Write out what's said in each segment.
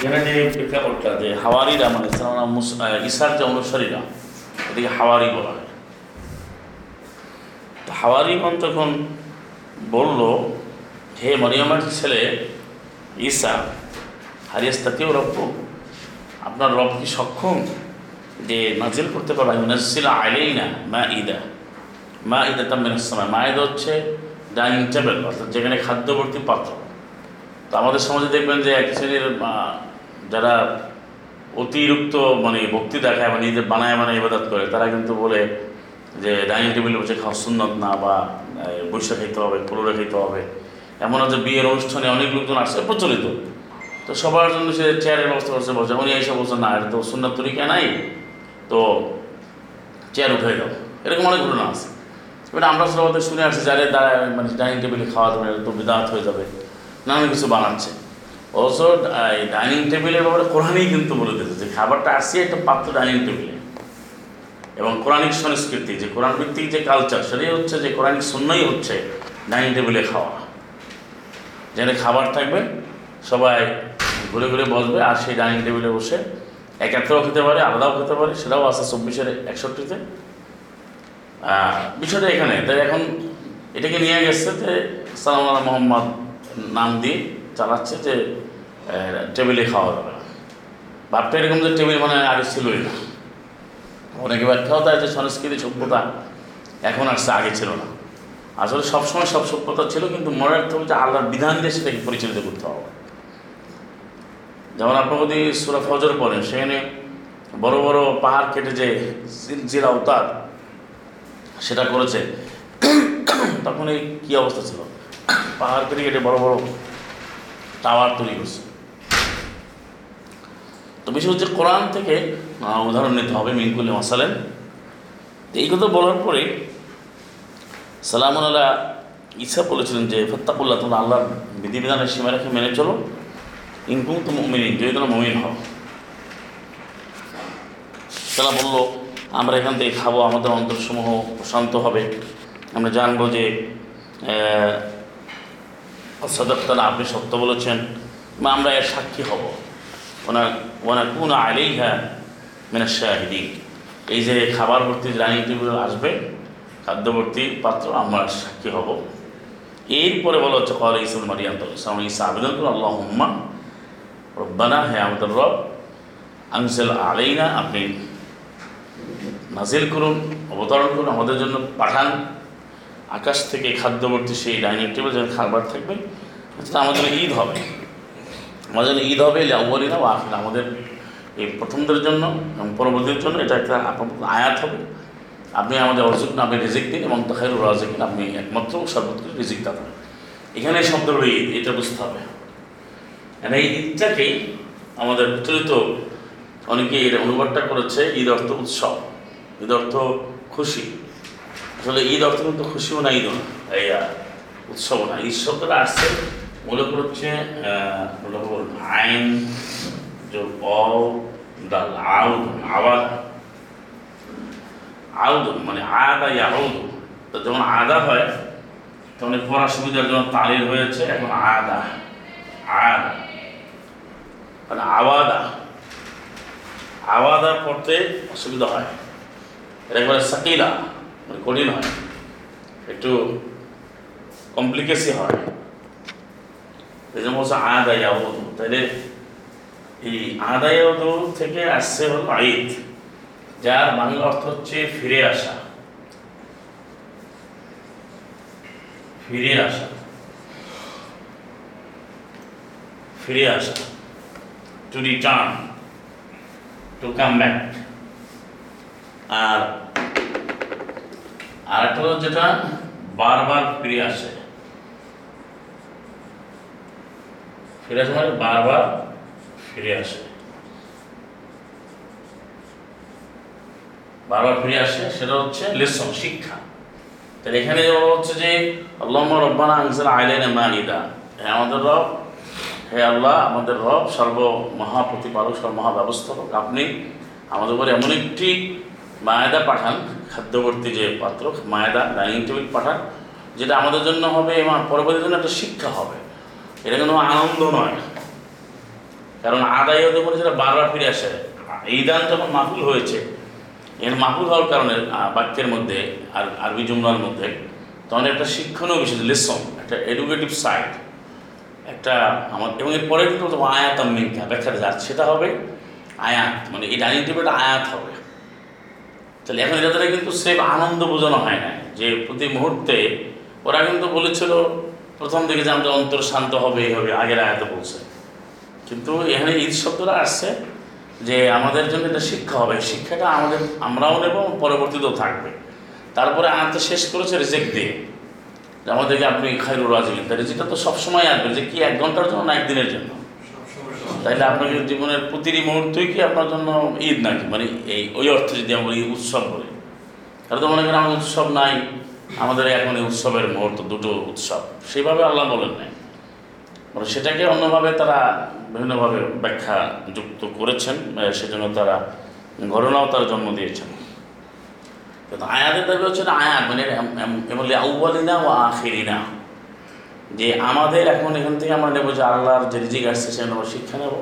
এখানে যে প্রেক্ষাপটটা যে হাওয়ারিরা মানে আহ, যে অনুসারীরা এদিকে হাওয়ারি বলা হয়। তো হাওয়ারিগণ তখন বলল হে মরিয়মের ছেলে ঈসা হারিয়াস্তাকেও রব্য আপনার রব কি সক্ষম যে নাজিল করতে পারবে নাজিল আইলেই না মা ইদা মা ইদা তামিন সময় মা ইদা হচ্ছে ডাইনিং টেবিল অর্থাৎ যেখানে খাদ্যবর্তী পাত্র। তো আমাদের সমাজে দেখবেন যে এক শ্রেণির যারা অতিরিক্ত মানে ভক্তি দেখায় বা নিজেদের বানায় বানায় ইবাদত করে, তারা কিন্তু বলে যে ডাইনিং টেবিলে বসে খাওয়া সুন্নত না বা বৈশা খেতে হবে পুরোরে খেতে হবে। এমন আছে বিয়ের অনুষ্ঠানে অনেক লোকজন আসছে প্রচলিত। তো সবার জন্য সে চেয়ারের ব্যবস্থা করছে, বসে উনি এসে বলছে, না, এটা তো সুন্নত তরিকা নাই। তো চেয়ার উঠে দাও। এরকম অনেক ঘটনা আছে। এবার আমরা সবাই শুনে আসছি যারা দ্বারা মানে ডাইনিং টেবিলে খাওয়া এটা তো বিদাত হয়ে যাবে। নানান কিছু বানাচ্ছে। অবশ্য ডাইনিং টেবিলের ব্যাপারে কোরআনই কিন্তু বলে দিতে যে খাবারটা আসছে একটা পাত্র ডাইনিং টেবিলে এবং কোরআনিক সংস্কৃতি, যে কোরআন ভিত্তিক যে কালচার সেটাই হচ্ছে যে কোরআনিক শূন্যই হচ্ছে ডাইনিং টেবিলে খাওয়া। যেখানে খাবার থাকবে, সবাই ঘুরে ঘুরে বসবে, আর সেই ডাইনিং টেবিলে বসে একাত্তরও খেতে পারে, আলাদাও খেতে পারে, সেটাও আছে চব্বিশের একষট্টিতে। বিষয়টা এখানে। তাই এখন এটাকে নিয়ে গেছে যে সালাম মোহাম্মদ নাম দিয়ে চালাচ্ছে যে টেবিলে খাওয়া যাবে ভাবটা এরকম যে টেবিল মানে আগে ছিলই না। অনেকে ব্যাখ্যাও দেয় যে সংস্কৃতি সভ্যতা এখন আসছে আগে ছিল না। আসলে সবসময় সব সভ্যতা ছিল, কিন্তু মনে রাখতে হবে যে আল্লাহর বিধান দিয়ে সেটাকে পরিচালিত করতে হবে। যেমন আপনার যদি সুরা ফজর পড়েন, সেখানে বড় বড় পাহাড় কেটে যে জিরা উতার সেটা করেছে, তখন এই কী অবস্থা ছিল? পাহাড় কেটে কেটে বড় বড় টাওয়ার তৈরি করছে। তো বিষয় হচ্ছে কোরআন থেকে উদাহরণ নিতে হবে মিনকুল্লি মাসালেন। এই কথা বলার পরে সালামুন আল্লাহ ইসা বলেছিলেন যে, ফত্তাকুল্লাহ, তোমরা আল্লাহর বিধিবিধানের সীমা রেখে মেনে চলো। ইনকুম তো মমিন যদি তোমরা মমিন হও। তারা বলল, আমরা এখান থেকে খাব, আমাদের অন্তরসমূহ শান্ত হবে। আমরা জানব যে সদক্তারা আপনি সত্য বলেছেন, বা আমরা এর সাক্ষী হব। ওনার ওনার কোন আলেই হ্যাঁ মেনে শাহিদিন। এই যে খাবার ভর্তি ডাইনিং টেবিল আসবে খাদ্যবর্তী পাত্র, আমরা সাক্ষী হব। এরপরে বলা হচ্ছে, কল ইসুল মারিয়াম ইসা আবেদন করুন আল্লাহ হুম্মা রব্বানা হ্যাঁ আমাদের রব আনসেল আলাইনা, আপনি নাজিল করুন, অবতরণ করুন, আমাদের জন্য পাঠান। আকাশ থেকে খাদ্যবর্তী সেই ডাইনিং টেবিল যেন খাবার থাকবে আমাদের ঈদ হবে। আমাদের ঈদ হবে আউ্বালিনা আখির। আমাদের এই প্রথমদের জন্য এবং পরবর্তীর জন্য এটা একটা আয়াত হবে। আপনি আমাদের অর্জুন, আপনি রিজিক দিন এবং তাহেরুর রাজিকিন আপনি একমাত্র সর্বোচ্চ রিজিক দাতা এখানে শব্দগুলো ঈদ, এটা বুঝতে হবে। এই ঈদটাকেই আমাদের প্রচলিত অনেকে এর অনুবাদটা করেছে, ঈদ অর্থ উৎসব, ঈদ অর্থ খুশি। আসলে ঈদ অর্থ কিন্তু খুশিও না ঈদও না এই উৎসবও না ঈদ শব্দটা আসছে। মূলত হচ্ছে আইন যোগ আউদ মানে আদা ইয়াউদ। তো যখন আদা হয়, তখন পড়ার সুবিধার জন্য তালির হয়েছে, এখন আদা আদা। মানে আওয়াদা। আওয়াদা পড়তে অসুবিধা হয়। এটা একবারে সাকিলা। মানে কঠিন হয়। একটু কমপ্লিকেসি হয়। এই জন্য বলছে আদা ইয়াউদ তাইলে এই আদা ইয়াউদ থেকে আসছে হলো ঈদ যার বাংলা অর্থ হচ্ছে ফিরে আসা। ফিরে আসা। ফিরে আসা। To return to come back আর আর একটা যেটা বারবার ফিরে আসে। ফিরে আসে মানে বারবার ফিরে আসে। বারবার ফিরে আসে, সেটা হচ্ছে লেসন, শিক্ষা। তাহলে এখানে হচ্ছে যে আল্লাহ রব্বানা আনসাল আইলাইনা মানিদা। হ্যাঁ আমাদের রব, হে আল্লাহ, আমাদের রব সর্ব মহাপ্রতিপালক সর্ব মহাব্যবস্থাপক আপনি আমাদের উপরে এমন একটি মায়াদা পাঠান, খাদ্যবর্তী যে পাত্র, মায়াদা ডাইনিং টেবিল পাঠান, যেটা আমাদের জন্য হবে, এবং পরবর্তী জন্য একটা শিক্ষা হবে। এটা কোনো আনন্দ নয়। কারণ আদায় হতে পারে যেটা বারবার ফিরে আসে। এই দান যখন মাহুল হয়েছে, এর মাহুল হওয়ার কারণে বাক্যের মধ্যে, আর আরবি জুমলার মধ্যে, তখন একটা শিক্ষণীয় বিষয় লেসন, একটা এডুকেটিভ সাইড একটা আমার, এবং এর পরে কিন্তু আয়াত মিঙ্কা ব্যাখ্যাটা যার সেটা হবে আয়াত মানে এই ডাইনিং টেবিলটা আয়াত হবে। তাহলে এখন এটা দ্বারা কিন্তু সেফ আনন্দ বোঝানো হয় না, যে প্রতি মুহূর্তে ওরা কিন্তু বলেছিল, প্রথম দিকে যে আমাদের অন্তর শান্ত হবে, এই হবে, আগের আয়াতে বলছে। কিন্তু এখানে ঈদ শব্দটা আসছে যে আমাদের জন্য এটা শিক্ষা হবে শিক্ষাটা আমাদের, আমরাও নেব, পরবর্তীতেও থাকবে। তারপরে আনতে শেষ করেছে রিজেক্ট দিয়ে আমাদেরকে আপনি খাইরুর রাজিবেন তাই রিজিকটা তো সবসময় আসবে, যে কি এক ঘণ্টার জন্য না একদিনের জন্য? তাইলে আপনাকে জীবনের প্রতিটি মুহূর্তই কি আপনার জন্য ঈদ নাকি? মানে এই, ওই অর্থে যদি আমরা এই উৎসব বলি। তাহলে তো মনে করেন আমার উৎসব নাই, আমাদের এখন এই উৎসবের মুহূর্ত দুটো উৎসব। সেইভাবে আল্লাহ বলেন নাই। মানে সেটাকে অন্যভাবে তারা বিভিন্নভাবে ব্যাখ্যা যুক্ত করেছেন সেজন্য তারা ঘটনাও তার জন্ম দিয়েছেন। কিন্তু আয়াতের দাবি হচ্ছে না আয়াত মানে এম- এম- এমনি আউ্বালিনা ও আখিরিনা। যে আমাদের এখন এখান থেকে আমরা নেব যে আল্লাহর যে রিজিক আসছে সেখানে আমরা শিক্ষা নেব।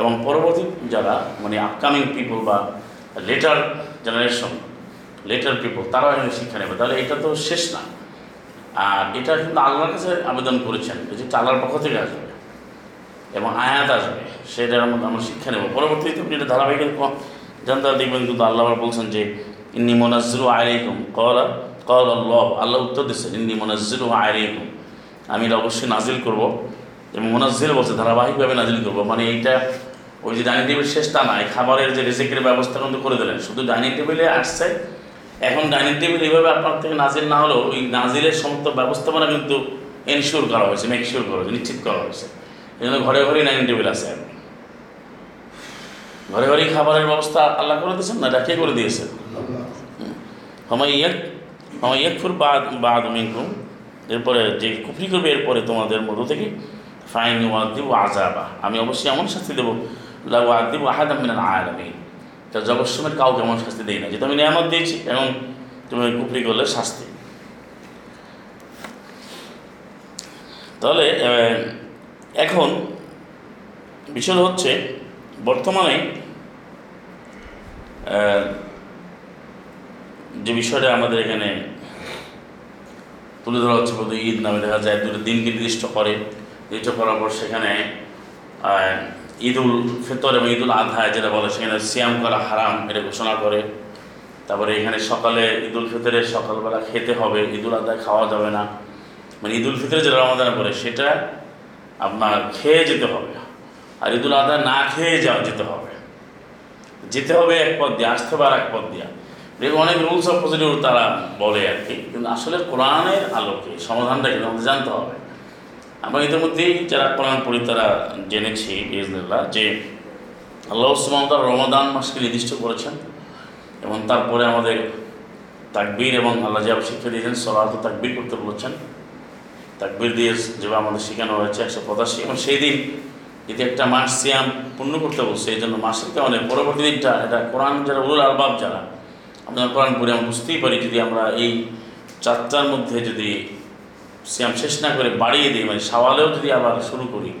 এবং পরবর্তী যারা মানে আপকামিং পিপল বা লেটার জেনারেশন লেটার পিপল তারাও এখানে শিক্ষা নেবে। তাহলে এটা তো শেষ না। আর এটা কিন্তু আল্লাহর কাছে আবেদন করেছেন যে আল্লাহর পক্ষ থেকে আসবে এবং আয়াত আসবে, সেটার মধ্যে আমরা শিক্ষা নেব। পরবর্তীতে এটা ধারাবাহিক জানতে দেখবেন কিন্তু আল্লাহ বলছেন যে, ইন্নি মোনাজ্জুরু আলাইকুম। কলা কল আল্লাহ আল্লাহ উত্তর দিচ্ছেন ইন্নি মোনাজ্জুরু আলাইকুম। আমি এটা অবশ্যই নাজিল করব এবং মোনাজ্জিল বলছে ধারাবাহিকভাবে নাজিল করব। মানে এইটা ওই যে ডাইনিং টেবিল শেষটা নাই খাবারের যে রেসিকের ব্যবস্থা কিন্তু করে দিলেন। শুধু ডাইনিং টেবিলে আসছে এখন ডাইনিং টেবিল এইভাবে আপনার থেকে নাজিল না হলেও ওই নাজিলের সমস্ত ব্যবস্থাপনা কিন্তু এনশিওর করা হয়েছে মেকশিওর করা হয়েছে নিশ্চিত করা হয়েছে। এই জন্য ঘরে ঘরেই ডাইনিং টেবিল আছে। ঘরে ঘরেই খাবারের ব্যবস্থা আল্লাহ করে দিয়েছেন না? এটা কে করে দিয়েছে? হমাইয়াক হমাইয়াকফুর বাদ বাদ মিনকুম এরপরে যে কুফরি করবে, এরপরে তোমাদের মধ্য থেকে ফাইন ওয়াদিব আজাবা আমি অবশ্যই এমন শাস্তি দেবো লাগু আদিব আহাদ মিনাল আয়ালামি তা জগৎসমের কাউকে এমন শাস্তি দেই না, যেহেতু আমি নিয়ামত দিয়েছি এবং তুমি কুফরি করলে শাস্তি। তাহলে এখন বিষয় হচ্ছে, বর্তমানে যে বিষয়টা আমাদের এখানে তুলে ধরা হচ্ছে প্রতি ঈদ নামে। দেখা যায় দুটো দিনকে নির্দিষ্ট করে। নির্দিষ্ট করার পর সেখানে আহ, ঈদ উল ফিতর এবং ঈদ উল আধা যেটা বলে সেখানে সিয়াম করা হারাম এটা ঘোষণা করে। তারপরে এখানে সকালে ঈদ উল ফিতরে সকালবেলা খেতে হবে ঈদ উল আধায় খাওয়া যাবে না। মানে ঈদ উল ফিতরে যেটা রমাদান করে সেটা আপনার খেয়ে যেতে হবে। আর ঈদ উল আধা না খেয়ে যাওয়া যেতে হবে। যেতে হবে এক পথ দিয়ে আসতে হবে আর এক পথ দিয়ে। এরকম অনেক রুলস অফ প্রসিডিউর তারা বলে আর কি। কিন্তু আসলে কোরআনের আলোকে সমাধানটা কিন্তু আমাদের জানতে হবে। আমরা ইতিমধ্যেই যারা কোরআন পড়ি তারা জেনেছি ইজনুল্লাহ যে আল্লাহ সুমতার রমাদান মাসকে নির্দিষ্ট করেছেন এবং তারপরে আমাদের তাকবীর এবং আল্লাহ যে শিক্ষা দিয়েছেন সলাত তাকবীর করতে বলেছেন। তাকবীর দিয়ে যেভাবে আমাদের শেখানো হয়েছে একশো পঁচাশি, এবং সেই দিন যদি একটা মাস সিয়াম পূর্ণ করতে বলছে, এই জন্য মাসের কারণে পরবর্তী দিনটা, এটা কোরআন যারা উল আলবাব যারা কোরআন পড়ে আমরা বুঝতেই পারি যদি আমরা এই চারটার মধ্যে যদি সিয়াম শেষ না করে বাড়িয়ে দিই মানে সওয়ালেও যদি আবার শুরু করি,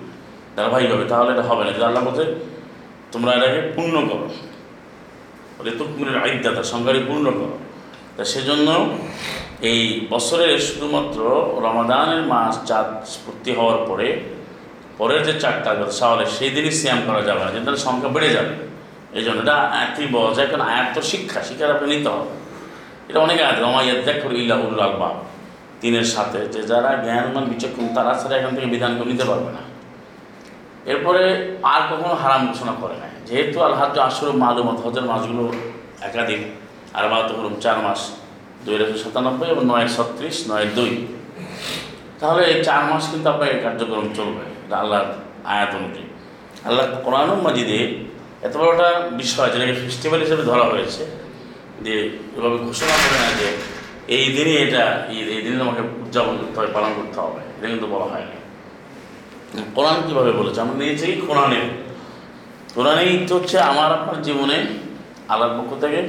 ধারাবাহিকভাবে, তাহলে এটা হবে না। যদি আল্লাহ বলতে তোমরা এটাকে পূর্ণ করো। ঋতুকুমের আইদাতা সংখ্যাটি পূর্ণ করো। তা সেজন্য এই বছরের শুধুমাত্র রমাদানের মাস চাঁদ পূর্তি হওয়ার পরে, পরের যে চারটা সাওয়ালে সেই দিনই সিয়াম করা যাবে না। যেটা সংখ্যা বেড়ে যাবে। এই জন্য এটা একই বলা যায় কারণ আয়াত শিক্ষা শিক্ষার আপনি নিতে হবে। এটা অনেক আয়াত রমাইয়াদ দেখো ইল্লাহুল আলবাব। তিনের সাথে যে যারা জ্ঞানমান বিচক্ষণ, তারা ছাড়া এখান থেকে বিধান করে নিতে পারবে না। এরপরে আর কখনো হারাম ঘোষণা করে না যেহেতু আল আসর মালুমত হজের মাসগুলো একাধিক, আর বাত হরুম চার মাস দুই হাজার সাতানব্বই এবং নয় ছত্রিশ, নয় দুই। তাহলে এই চার মাস কিন্তু আপনার কার্যক্রম চলবে, এটা আল্লাহর আয়াত অনুযায়ী। আল্লাহ কোরআন মাজিদে এত বড় একটা বিষয় যেটাকে ফেস্টিভ্যাল হিসেবে ধরা হয়েছে, যে এভাবে ঘোষণা করে না যে এই দিনই এটা ঈদ এই দিনে আমাকে উদযাপন করতে হবে, পালন করতে হবে। এটা কিন্তু বলা হয়নি। কোরআন কীভাবে বলেছে? আমরা নিয়েছি কোরআনে কোরআনেই তো হচ্ছে আমার, আপনার জীবনে আল্লাহর পক্ষ থেকে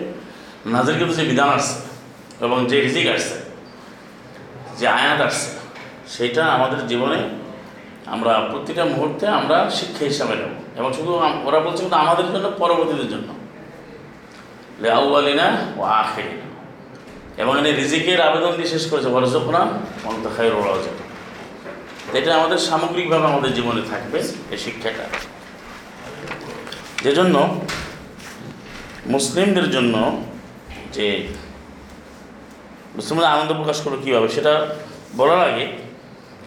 নাজের কিন্তু যে বিধান আসছে এবং যে রিজিক আসছে, যে আয়াত আসছে, সেটা আমাদের জীবনে আমরা প্রতিটা মুহূর্তে আমরা শিক্ষা হিসাবে নেব। এবং শুধু ওরা বলছে কিন্তু আমাদের জন্য, পরবর্তীদের জন্য। লেআউআলিনা ও আখেরিনা। এবং এনে রিজিকের আবেদন দিয়ে শেষ করেছে বরজপনা মন্ত খায়ের ওরাও এটা আমাদের সামগ্রিকভাবে আমাদের জীবনে থাকবে এই শিক্ষাটা। যে জন্য মুসলিমদের জন্য যে মুসলিমরা আনন্দ প্রকাশ করবে কীভাবে, সেটা বলার আগে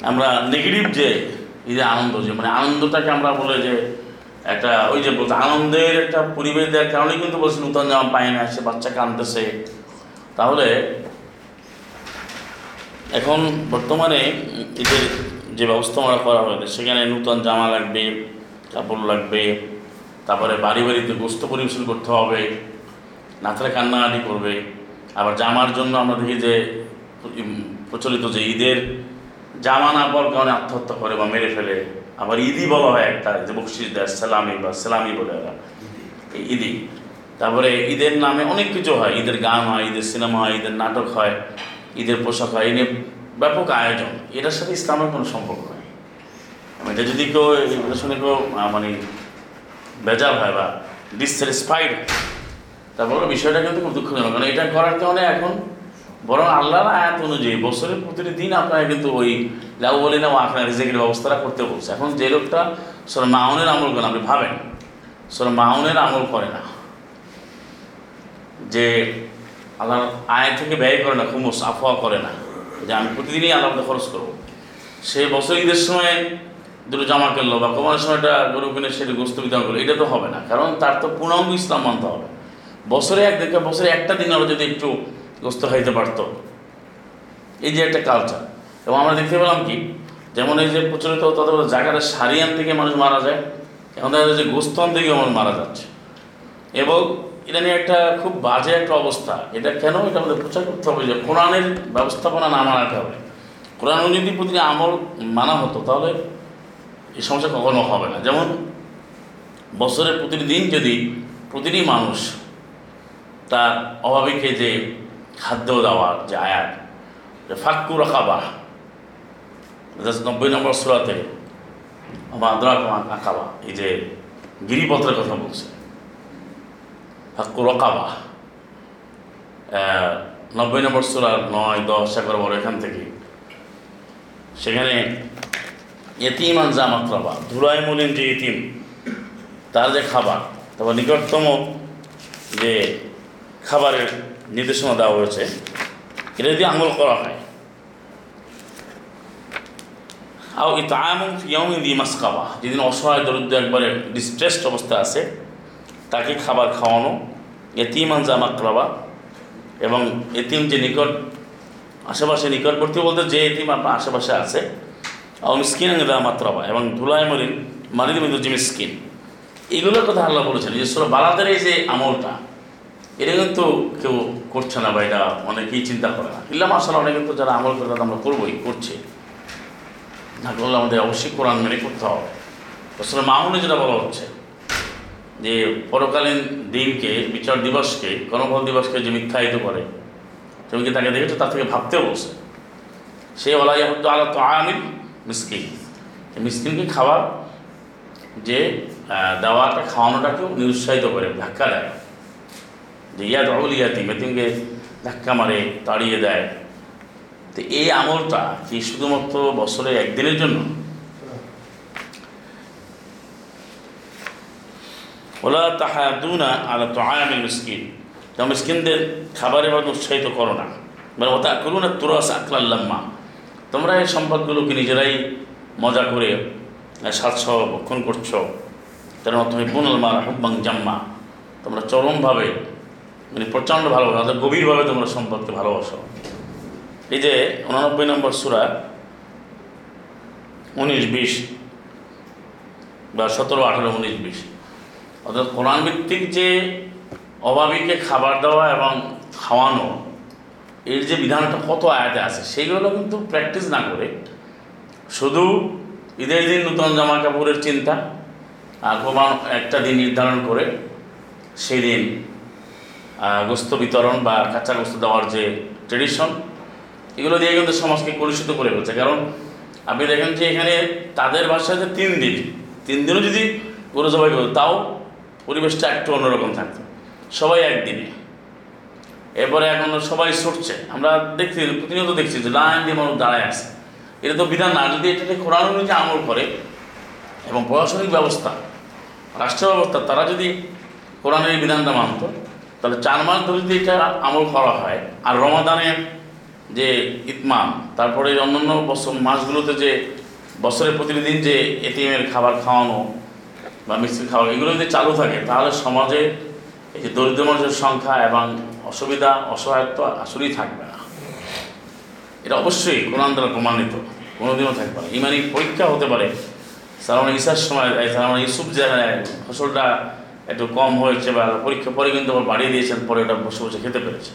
আমরা নেগেটিভ যে এই যে আনন্দ যে মানে আনন্দটাকে আমরা বলে যে একটা ওই যে বলতে আনন্দের একটা পরিবেশ দেওয়ার কারণেই কিন্তু বলছে নূতন জামা পায় না, সে বাচ্চা কাঁদতেছে। তাহলে এখন বর্তমানে এদের যে ব্যবস্থা করা হয়েছে, সেখানে নূতন জামা লাগবে, কাপড় লাগবে, তারপরে বাড়ি বাড়িতে গোস্ত পরিবেশন করতে হবে না থাকলে কান্নাকাটি করবে। আবার জামার জন্য আমরা দেখি যে প্রচলিত যে ঈদের জামা না পাওয়ার কারণে আত্মহত্যা করে বা মেরে ফেলে। আবার ঈদই বলা হয় একটা যে বকশিস দেয় সালামি বা সালামি বলে ওরা। এই ঈদি তারপরে ঈদের নামে অনেক কিছু হয়। ঈদের গান হয়, ঈদের সিনেমা হয়, ঈদের নাটক হয়, ঈদের পোশাক হয়, এই নিয়ে ব্যাপক আয়োজন। এটার সাথে ইসলামের কোনো সম্পর্ক নেই। এটা যদি কেউ এটা শুনে কেউ মানে বেজাল হয় বা ডিসস্যাটিসফাইড তারপরে বিষয়টা কিন্তু খুব দুঃখজনক। কারণ এটা করার কারণে এখন বরং আল্লাহর আয়াত অনুযায়ী বছরের প্রতিটি দিন আপনারা কিন্তু ওই লাউ বলি না আপনার রিজেকের ব্যবস্থাটা করতে বলছে। এখন যে লোকটা সর মাউনের আমল করেন আপনি ভাবেন? সর মাউনের আমল করে না। যে আল্লাহর আয় থেকে ব্যয় করে না, খুমস আফোয়া করে না। যে আমি প্রতিদিনই আল্লাহ মধ্যে খরচ করব। সে বছর ঈদের সময় দুটো জামা কিনলো, বা কোমার সময় একটা গরু কিনে সেটা গোস্ত বিতরণ করল, এটা তো হবে না। কারণ তার তো পূর্ণাঙ্গ ইসলাম মানতে হবে। বছরে এক দেখে বছরে একটা দিন আমরা যদি একটু গোস্ত খাইতে পারতো। এই যে একটা কালচার এবং আমরা দেখতে পেলাম কি? যেমন এই যে প্রচলিত তত জায়গাটা সারিয়ান থেকে মানুষ মারা যায়, এখন দেখা যায় যে গোস্তান থেকে মানুষ মারা যাচ্ছে। এবং এটা নিয়ে একটা খুব বাজে একটা অবস্থা। এটা কেন? এটা আমাদের প্রচার করতে হবে যে কোরআনের ব্যবস্থাপনা না মানাতে হবে। কোরআন যদি প্রতিদিন আমল মানা হতো, তাহলে এই সমস্যা কখনো হবে না। যেমন বছরের প্রতিটি দিন যদি প্রতিটি মানুষ তার অভাবীকে যে খাদ্য দেওয়ার যে আয়াত, যে ফাক্কু রাখাবা নব্বই নম্বর সুরাতে আদরাক আঁকাবা, এই যে গিরিপত্রের কথা বলছে। রকাবা। নব্বই নম্বর সুরার নয়, দশ, এগারো বড় এখান থেকে। সেখানে এতিম আন জামাত্রাবা ধুলাই মলিন যে এতিম, তার যে খাবার, তারপর নিকটতম যে খাবারের নির্দেশনা দেওয়া হয়েছে, এটা যদি আঙুল করা হয় আও ইতামুম ফিয়াউমিন দি মাসকাবা। যেদিন অসহায়, দরিদ্র, একবারে ডিস্ট্রেসড অবস্থা আছে, তাকে খাবার খাওয়ানো এতিমান জামাকরাবা এবং এতিম যে নিকট, আশেপাশে নিকটবর্তী বলতে যে এতিম আপনার আশেপাশে আছে ও মিসকিন মাত্রাবা এবং ধুলায় মরিন, মারিদ বিন্দু যে মিসকিন। এগুলোর কথা আল্লাহ বলেছেন যে সব বালাদের এই যে আমলটা, এটা কিন্তু কেউ করছে না বা এটা অনেকেই চিন্তা করে না। ইল্লা মাসাল অনেকে তো যারা আমল করে তারা আমরা করবোই, করছে। না করলে আমাদের অবশ্যই কোরআন মেনে করতে হবে। আসলে মামুনে যেটা বলা হচ্ছে, যে পরকালীন দিনকে, বিচার দিবসকে গণফল দিবসকে যে মিথ্যায়িত করে, তুমি কি তাকে দেখেছ? তার থেকে ভাবতে বলছে সে বলা হতো আলা তো আমিল মিসকিন মিসকিনকে খাবার যে দেওয়াটা খাওয়ানোটাকেও নিরুৎসাহিত করে, ধাক্কা দেয়। যে ইয়াদ অবল ইয়াতি মেতিমকে ধাক্কা মারে, তাড়িয়ে দেয়। তো এই আমলটা কি শুধুমাত্র বছরে একদিনের জন্য? ওলা তাহাদুনা আলা তো আয়ামিল মিসকিন। যেমন মিসকিনদের খাবারের মধ্যে উৎসাহিত করো না। মানে ওটা করু না তুরাস আকলাল্লাম্মা তোমরা এই সম্পদগুলোকে নিজেরাই মজা করে সাতশ ভক্ষণ করছ। তার তুমি বুনাল মার হুব্বাং জাম্মা। তোমরা চরমভাবে মানে প্রচণ্ড ভালোবাসো গভীরভাবে তোমরা সম্পদকে ভালোবাসো। এই যে উনানব্বই নম্বর সুরা, উনিশ, বিশ বা সতেরো, আঠারো, উনিশ, বিশ। অর্থাৎ কোরআন ভিত্তিক যে অভাবীকে খাবার দেওয়া এবং খাওয়ানো, এর যে বিধানটা কত আয়াতে আছে, সেইগুলো কিন্তু প্র্যাকটিস না করে শুধু ঈদের দিন নূতন জামা কাপড়ের চিন্তা আর কোরবান একটা দিন নির্ধারণ করে সেই দিন গোস্ত বিতরণ বা কাঁচা গোস্ত দেওয়ার যে ট্রেডিশন এগুলো দিয়ে কিন্তু সমাজকে কলুষিত করে ফেলছে। কারণ আপনি দেখেন যে এখানে তাদের বাসাতে তিন দিন। তিন দিনও যদি গরু জবাই করতো, তাও পরিবেশটা একটু অন্যরকম থাকতো। সবাই একদিনে। এরপরে এখন সবাই ছুটছে। আমরা দেখছি, প্রতিনিয়ত দেখছি যে লাইন দিয়ে মানুষ দাঁড়ায় আছে। এটা তো বিধান না। যদি এটাকে কোরআন অনুযায়ী আমল করে এবং প্রশাসনিক ব্যবস্থা রাষ্ট্র ব্যবস্থা, তারা যদি কোরআনের বিধানটা মানত, তাহলে চার মাস ধরে যদি এটা আমল করা হয়, আর রমাদানে যে ইতমাম, তারপরে অন্যান্য বছর মাসগুলোতে যে বছরের প্রতিদিন যে এটিএমের খাবার খাওয়ানো বা মিষ্টির খাওয়া এগুলো যদি চালু থাকে, তাহলে সমাজে এই যে দরিদ্র মানুষের সংখ্যা এবং অসুবিধা, অসহায়ত্ব আসলেই থাকবে না। এটা অবশ্যই কোরআন দ্বারা প্রমাণিত, কোনোদিনও থাকবে না। ইমানি পরীক্ষা হতে পারে। সালামান ইসার সময় সালামান ইউসুফ জায়গায় ফসলটা একটু কম হয়েছে বা পরীক্ষা পরে কিন্তু আবার বাড়িয়ে দিয়েছেন, পরে ওটা বসে বসে খেতে পেরেছে।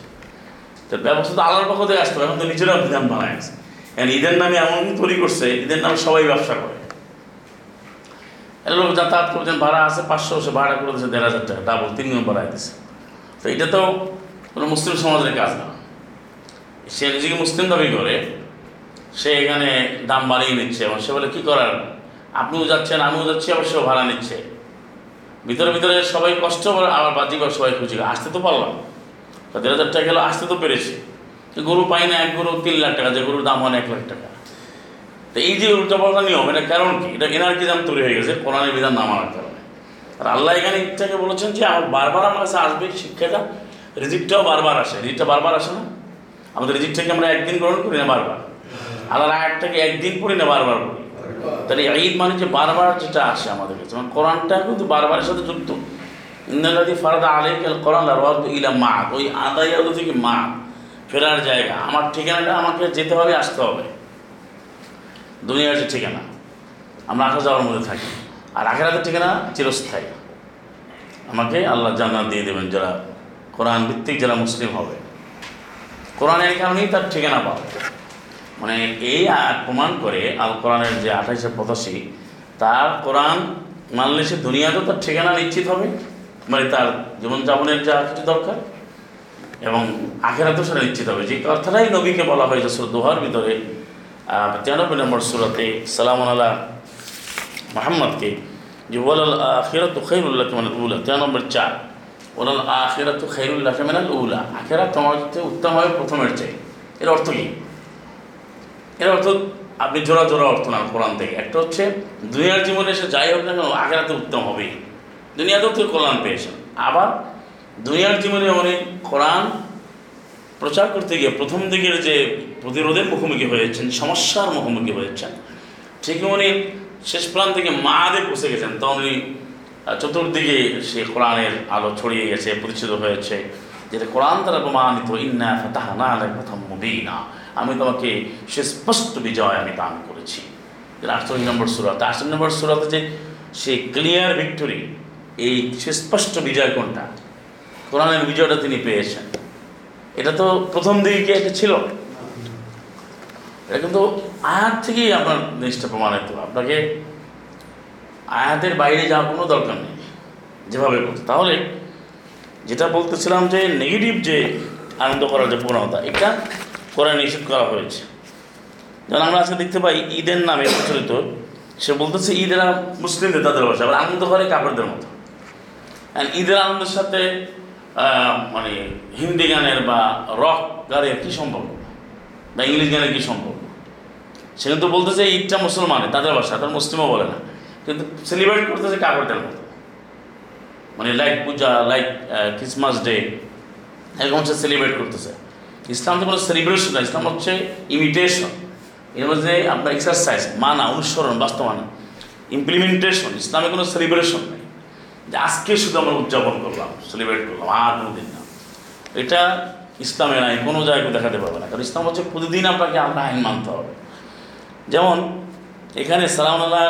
ব্যবস্থা তো আল্লাহর পক্ষ থেকে আসতে এখন তো নিজেরা বিধান বানায় আছে এখন ঈদের নামে এমন তৈরি করছে, ঈদের নামে সবাই ব্যবসা করে। লোক যাতায়াত করছেন ভাড়া আছে পাঁচশো, সে ভাড়া করে দিচ্ছে দেড় হাজার টাকা ডাবল তিন গুণ বাড়ায় দিচ্ছে তো এটা তো কোনো মুসলিম সমাজের কাজ না। সে নিজেকে মুসলিম দাবি করে, সে এখানে দাম বাড়িয়ে নিচ্ছে, এবং সে বলে, কী করার? আপনিও যাচ্ছেন, আমিও যাচ্ছি আবার সেও ভাড়া নিচ্ছে। ভিতরে ভিতরে সবাই কষ্ট, আবার বাজি করে সবাই খুঁজি আসতে তো পারলাম। তা দেড় হাজার টাকা গেলো আসতে তো পেরেছি। গরু পাই না, এক গরু তিন লাখ টাকা, যে গরুর দাম হয় এক লাখ টাকা। তো এই যে উল্টাপাল্টা নিয়ম, এটা কারণ কি? এটা এনার্কি দাম তৈরি হয়ে গেছে, কোরআনের বিধান না মানার কারণে। আর আল্লাহ এখানে ইচ্ছাকে বলেছেন যে আমার বারবার আমার কাছে আসবে শিক্ষাটা, রিজিকটাও বারবার আসে। রিজিকটা বারবার আসে না? আমাদের রিজিকটাকে আমরা একদিন গ্রহণ করি না বারবার? আল্লাহর আয়াতটাকে একদিন পড়ি না বারবার পড়ি? তাহলে ঈদ মানে যে বারবার যেটা আসে আমাদের কাছে। মানে কোরআনটা কিন্তু বারবারের সাথে যুক্ত। ইন্দালাদি ফারাদা আলাইকাল কোরআন রাওয়াত ইলা মা ওই আদায় থেকে মা ফেরার জায়গা। আমার ঠিকানাটা আমাকে যেতে হবে, আসতে হবে। দুনিয়ার যে ঠিকানা, আমরা আসা যাওয়ার মধ্যে থাকি। আর আখেরাতের ঠিকানা চিরস্থায়ী। আমাকে আল্লাহ জান্নাত দিয়ে দেবেন, যারা কোরআন ভিত্তিক যারা মুসলিম হবে। কোরআনের কারণেই তার ঠিকানা পাবে। মানে এই প্রমাণ করে আল কোরআনের যে আঠাইশে পঁচাশি, তার কোরআন মানলে সে দুনিয়াতেও তার ঠিকানা নিশ্চিত হবে। মানে তার জীবনযাপনের যা কিছু দরকার, এবং আখেরাতেও সেটা নিশ্চিত হবে। যে কথাটাই নবীকে বলা হয়েছে দোহার ভিতরে তিরানব্বই নম্বর সুরতে সালাম আল্লাহ মোহাম্মদকে, যে ওলাল আখিরাত খৈরুল্লাহ মানে উলা, তিরানব্বই চার ওলাল আখিরাত খৈরুল্লাহ মানে উলা। আখেরা তোমার উত্তম হবে প্রথমের চেয়ে। এর অর্থ কী? এর অর্থ আপনি জোড়া জোড়া অর্থ না কোরআন থেকে। একটা হচ্ছে, দুনিয়ার জীবনে সে যাই হোক না কেন, আখেরাতে উত্তম হবেই। দুনিয়াতেও তুই কল্যাণ পেয়েছেন। আবার দুনিয়ার জীবনে উনি কোরআন প্রচার করতে গিয়ে প্রথম দিকের যে প্রতিরোধের মুখোমুখি হয়েছেন, সমস্যার মুখোমুখি হয়েছেন ঠিকই উনি শেষ প্রান্ত থেকে মাদে পৌঁছে গেছেন। তখন উনি চতুর্দিকে সে কোরআনের আলো ছড়িয়ে গেছে, প্রতিষ্ঠিত হয়েছে, যেটা কোরআন দ্বারা প্রমাণিত, ইন্না ফাতাহা না আলাই প্রথম মুবিনা। আমি তোমাকে সে স্পষ্ট বিজয় আমি দান করেছি। আটচল্লিশ নম্বর সুরাতে, আটচল্লিশ নম্বর সুরাতে যে সে ক্লিয়ার ভিক্টোরি এই সুস্পষ্ট বিজয় কোনটা? কোরআনের বিজয়টা তিনি পেয়েছেন। এটা তো প্রথম দিকে এটা ছিল? এটা কিন্তু আয়াত থেকেই আপনার জিনিসটা প্রমাণিত। আপনাকে আয়াতের বাইরে যাওয়ার কোনো দরকার নেই, যেভাবে বলতে তাহলে যেটা বলতেছিলাম যে নেগেটিভ যে আনন্দ করার যে প্রবণতা, এটা করে নিষেধ করা হয়েছে। যেমন আমরা আজকে দেখতে পাই ঈদের নামে প্রচলিত, সে বলতেছে ঈদের মুসলিমদের তাদের ভাষা, আবার আনন্দ করে কাপড়দের মতো। ঈদের আনন্দের সাথে মানে হিন্দি গানের বা রক গানের কী সম্পর্ক? বা ইংলিশ গানের কী সম্পর্ক? সে কিন্তু বলতেছে, ঈদটা মুসলমানের, তাদের ভাষা তার মুসলিমও বলে না। কিন্তু সেলিব্রেট করতেছে কাপড়দের মতো মানে like puja like Christmas day এরকম হচ্ছে সেলিব্রেট করতেছে। ইসলাম তো কোনো সেলিব্রেশন না, ইসলাম হচ্ছে ইমিটেশন এর মধ্যে আপনার এক্সারসাইজ মানা, অনুসরণ, বাস্তবায়ন ইমপ্লিমেন্টেশন ইসলামে কোনো সেলিব্রেশন নেই। যে আজকে শুধু আমরা উদযাপন করলাম সেলিব্রেট করলাম, আর কোনো দিন না। এটা ইসলামে নাই কোনো জায়গায় দেখাতে পারবে না। কারণ ইসলাম হচ্ছে প্রতিদিন আপনাকে আমরা আইন মানতে হবে। যেমন, এখানে সালাম আল্লাহ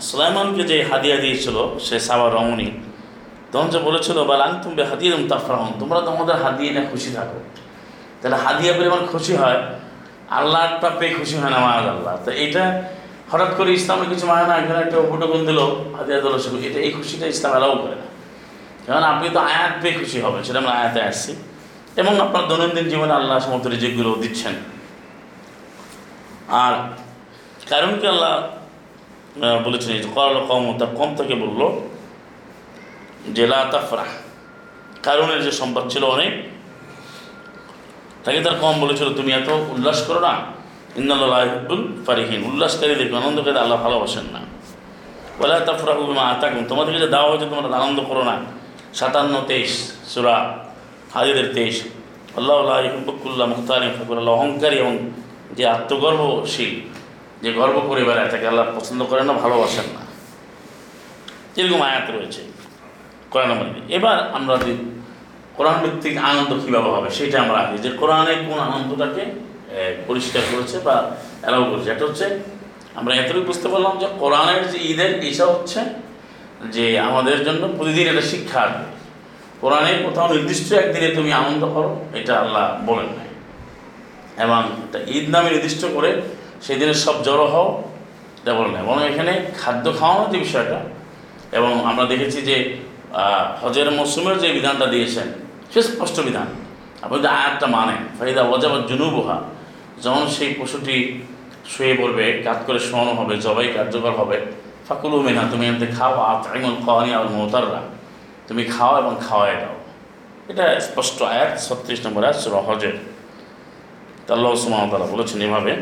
সুলাইমানকে যে হাদিয়া দিয়েছিল, সে সাবা রমণী, তখন যে বলেছিল বা লাং তুমি হাদিয়ে দেম তাফরাহন তোমরা তোমাদের হাদিয়ে নিয়ে খুশি থাকো। তাহলে হাদিয়া পরিমাণ খুশি হয় আল্লাহটা পেয়ে খুশি হয় না মায়াজ আল্লাহ? তো এটা হঠাৎ করে ইসলামের কিছু মানে না, এখানে একটা উপটোকন দিল, হাদিয়া দিল সে এটা এই খুশিটা ইসলাম এলাও করে না। কারণ আপনি তো আয়াত পেয়ে খুশি হবেন, সেটা আমরা আয়াতে আসছি। এবং আপনার দৈনন্দিন জীবনে আল্লাহ সমস্ত রিজিকগুলো দিচ্ছেন। আর কারণ কি আল্লাহ বলেছেন কল কম তার কম থেকে বলল, যে লা তাফরাহ, কারণের যে সম্পদ ছিল অনেক, তাকে তার কম বলেছিল, তুমি এত উল্লাস করো না হিব্বুল ফারিহীন। উল্লাসকারীদেরকে আনন্দকারী আল্লাহ ভালোবাসেন না। বলে তাফরাহু বিমা আতাকুম। তোমাদেরকে যে দেওয়া হয়েছে, তোমরা আনন্দ করো না। সাতান্ন, তেইশ সুরা, হাজিদের তেইশ। আল্লাহ হিব্বুল্লাহ মুখতার ফকুর। আল্লাহ অহংকারী এবং যে আত্মগর্বশীল, যে গর্ব করে বেড়ায়, তাকে আল্লাহ পছন্দ করেন না, ভালোবাসেন না। এরকম আয়াত রয়েছে কোরআন এবার আমরা যে কোরআন ভিত্তিক আনন্দ কীভাবে হবে, সেটা আমরা আগে। যে কোরআনে কোন আনন্দটাকে পরিষ্কার করেছে বা অ্যালাউ করেছে। এটা হচ্ছে, আমরা এতটুকু বুঝতে পারলাম যে কোরআনের যে ঈদের এইসব হচ্ছে যে আমাদের জন্য প্রতিদিন এটা শিক্ষা আসবে। কোরআনে কোথাও নির্দিষ্ট একদিনে তুমি আনন্দ করো, এটা আল্লাহ বলেন নাই। এবং ঈদ নামে নির্দিষ্ট করে সেই দিনে সব জড়ো হও, এটা বলেন এবং এখানে খাদ্য খাওয়ানোর যে বিষয়টা, এবং আমরা দেখেছি যে হজের মৌসুমের যে বিধানটা দিয়েছেন, সে স্পষ্ট বিধান। আপনি যদি আয়াতটা মানেন, ফাইদা ওজাবা জুনুবহা যখন সেই পশুটি শুয়ে পড়বে কাজ করে শোয়ানো হবে, জবাই কার্যকর হবে, ফাকুলু মেনা তুমি এমনি খাও আতমল খাওয়ানি আর মোতাররা। তুমি খাও এবং খাওয়াই দাও। এটা স্পষ্ট আয়াত, ছত্রিশ নম্বর আয়াত, সুরা হজের। তা আল্লাহ সুমাতারা বলেছেন এভাবে।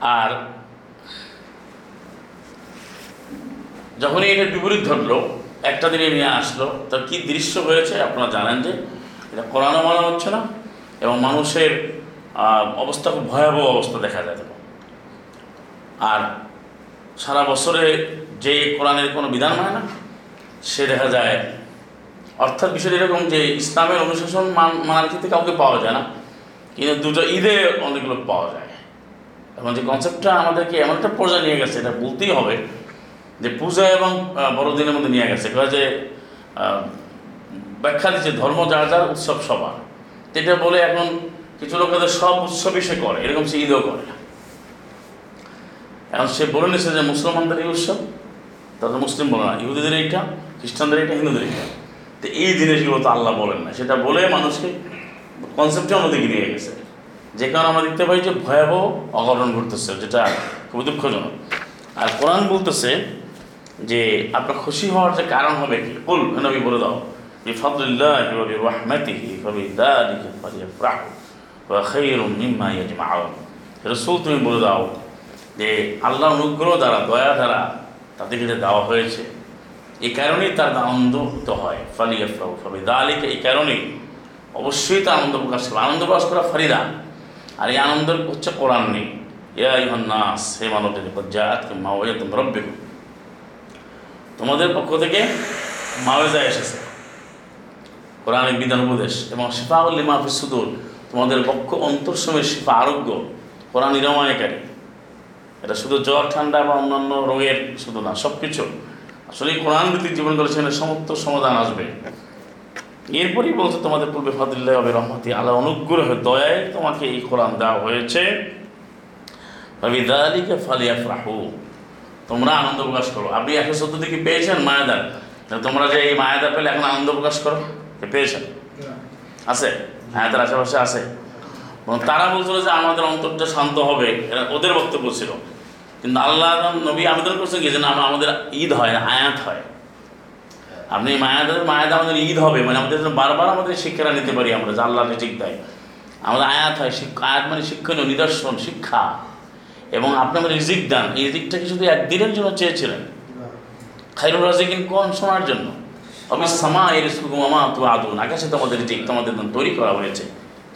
আর যখনই এটা বিপরীত ঘটলো, একটা দিনে নিয়ে আসলো, তার কি দৃশ্য হয়েছে আপনারা জানেন যে এটা কোরআনও মানা হচ্ছে না, এবং মানুষের অবস্থা খুব ভয়াবহ অবস্থা দেখা যায় আর সারা বছরে যে কোরআনের কোনো বিধান হয় না, সে দেখা যায়, অর্থাৎ বিষয়টা এরকম যে ইসলামের অনুশাসন মান মানার ক্ষেত্রে কাউকে পাওয়া যায় না, কিন্তু দুটো ঈদে অনেক লোক পাওয়া যায়। এখন যে কনসেপ্টটা আমাদেরকে এমন একটা পর্যায়ে নিয়ে গেছে, এটা বলতেই হবে যে পূজা এবং বড়দিনের মধ্যে নিয়ে গেছে। যে ব্যাখ্যা দিচ্ছে ধর্ম যার যার, উৎসব সবার। এটা বলে এখন কিছু লোকেদের সব উৎসবই সে করে, এরকম সে ঈদও করে এখন সে বলে নিছে যে মুসলমানদের এই উৎসব তাদের মুসলিম বলে না, ইহুদিদের এইটা, খ্রিস্টানদের এইটা, হিন্দুদের এইটা। তো এই জিনিসগুলো তো আল্লাহ বলেন না, সেটা বলে মানুষকে কনসেপ্টে অন্যদিকে নিয়ে গেছে। যে কারণে আমরা দেখতে পাই যে ভয়াবহ অঘটন ঘটতেছে, যেটা খুবই দুঃখজনক। আর কোরআন বলতেছে যে আপনার খুশি হওয়ার যে কারণ হবে কি? বল নবী বলে দাও যে ফদুল্লাহ রহমাতিহি ফবি দালিকা রাসূল তুমি বলে দাও যে আল্লাহর অনুগ্রহ দ্বারা, দয়া দ্বারা তাদেরকে দেওয়া হয়েছে। এই কারণেই তার আনন্দ হয়। ফালিয়াফরাহু ফবি দালিকা, এই কারণেই অবশ্যই তার আনন্দ প্রকাশ করবে। আনন্দ প্রকাশ করা ফারিদা। আর এই আনন্দ হচ্ছে কোরআন নেই। ইয়া ইহান নাস হে মানব যদি জাত মাওয়া তুমি রব্বে তোমাদের পক্ষ থেকে মাওয়েজা এসেছে। কোরআনের বিধান উপদেশ। এবং শিফাউল্লি মাহফিস সুদুর। তোমাদের পক্ষ অন্তঃসময়ের শিফা আরোগ্য কোরআন নিরাময়কারী। এটা শুধু জ্বর ঠান্ডা বা অন্যান্য রোগের শুধু না সব কিছু আসলে কোরআন ভিত্তিক জীবন করে সেখানে সমস্ত সমাধান আসবে। এরপরেই বলছে তোমাদের পূর্বে ফাদিল্লাহ হবে রহমতি আল্লাহ অনুগ্রহ দয়ায় তোমাকে এই কোরআন দেওয়া হয়েছে। ভাবি দালিকে ফালিয়াফ রাহু তোমরা আনন্দ প্রকাশ করো। আপনি একশো চোদ্দ দিকে পেয়েছেন মায়াদার? তোমরা যে এই মায়াদার পেলে এখন আনন্দ প্রকাশ করো? পেয়েছেন? আছে? মায়াদার আশেপাশে আসে তারা বলছিল যে আমাদের অন্তরটা শান্ত হবে, এরা ওদের বক্তব্য ছিল। কিন্তু আল্লাহ নবী আবেদন করছেন কি? যে আমাদের ঈদ হয় না আয়াত হয়। আপনি মায়াদের মায়াদা আমাদের ঈদ হবে মানে আমাদের বারবার আমাদের শিক্ষাটা নিতে পারি আমরা, যে আল্লাহ ঠিক দেয়। আমাদের আয়াত হয় শিক্ষা আয়াত মানে শিক্ষণীয়, নিদর্শন, শিক্ষা। এবং আপনি আমাদের রিজিক দান। এই রিজিকটাকে শুধু একদিনের জন্য চেয়েছিলেন? খাইরুল রাজিকিন কোন সময়ের জন্য? আমি সামা এর সুকুমামা তু আদুন আকাশে তোমাদের রিজিক তোমাদের তৈরি করা হয়েছে।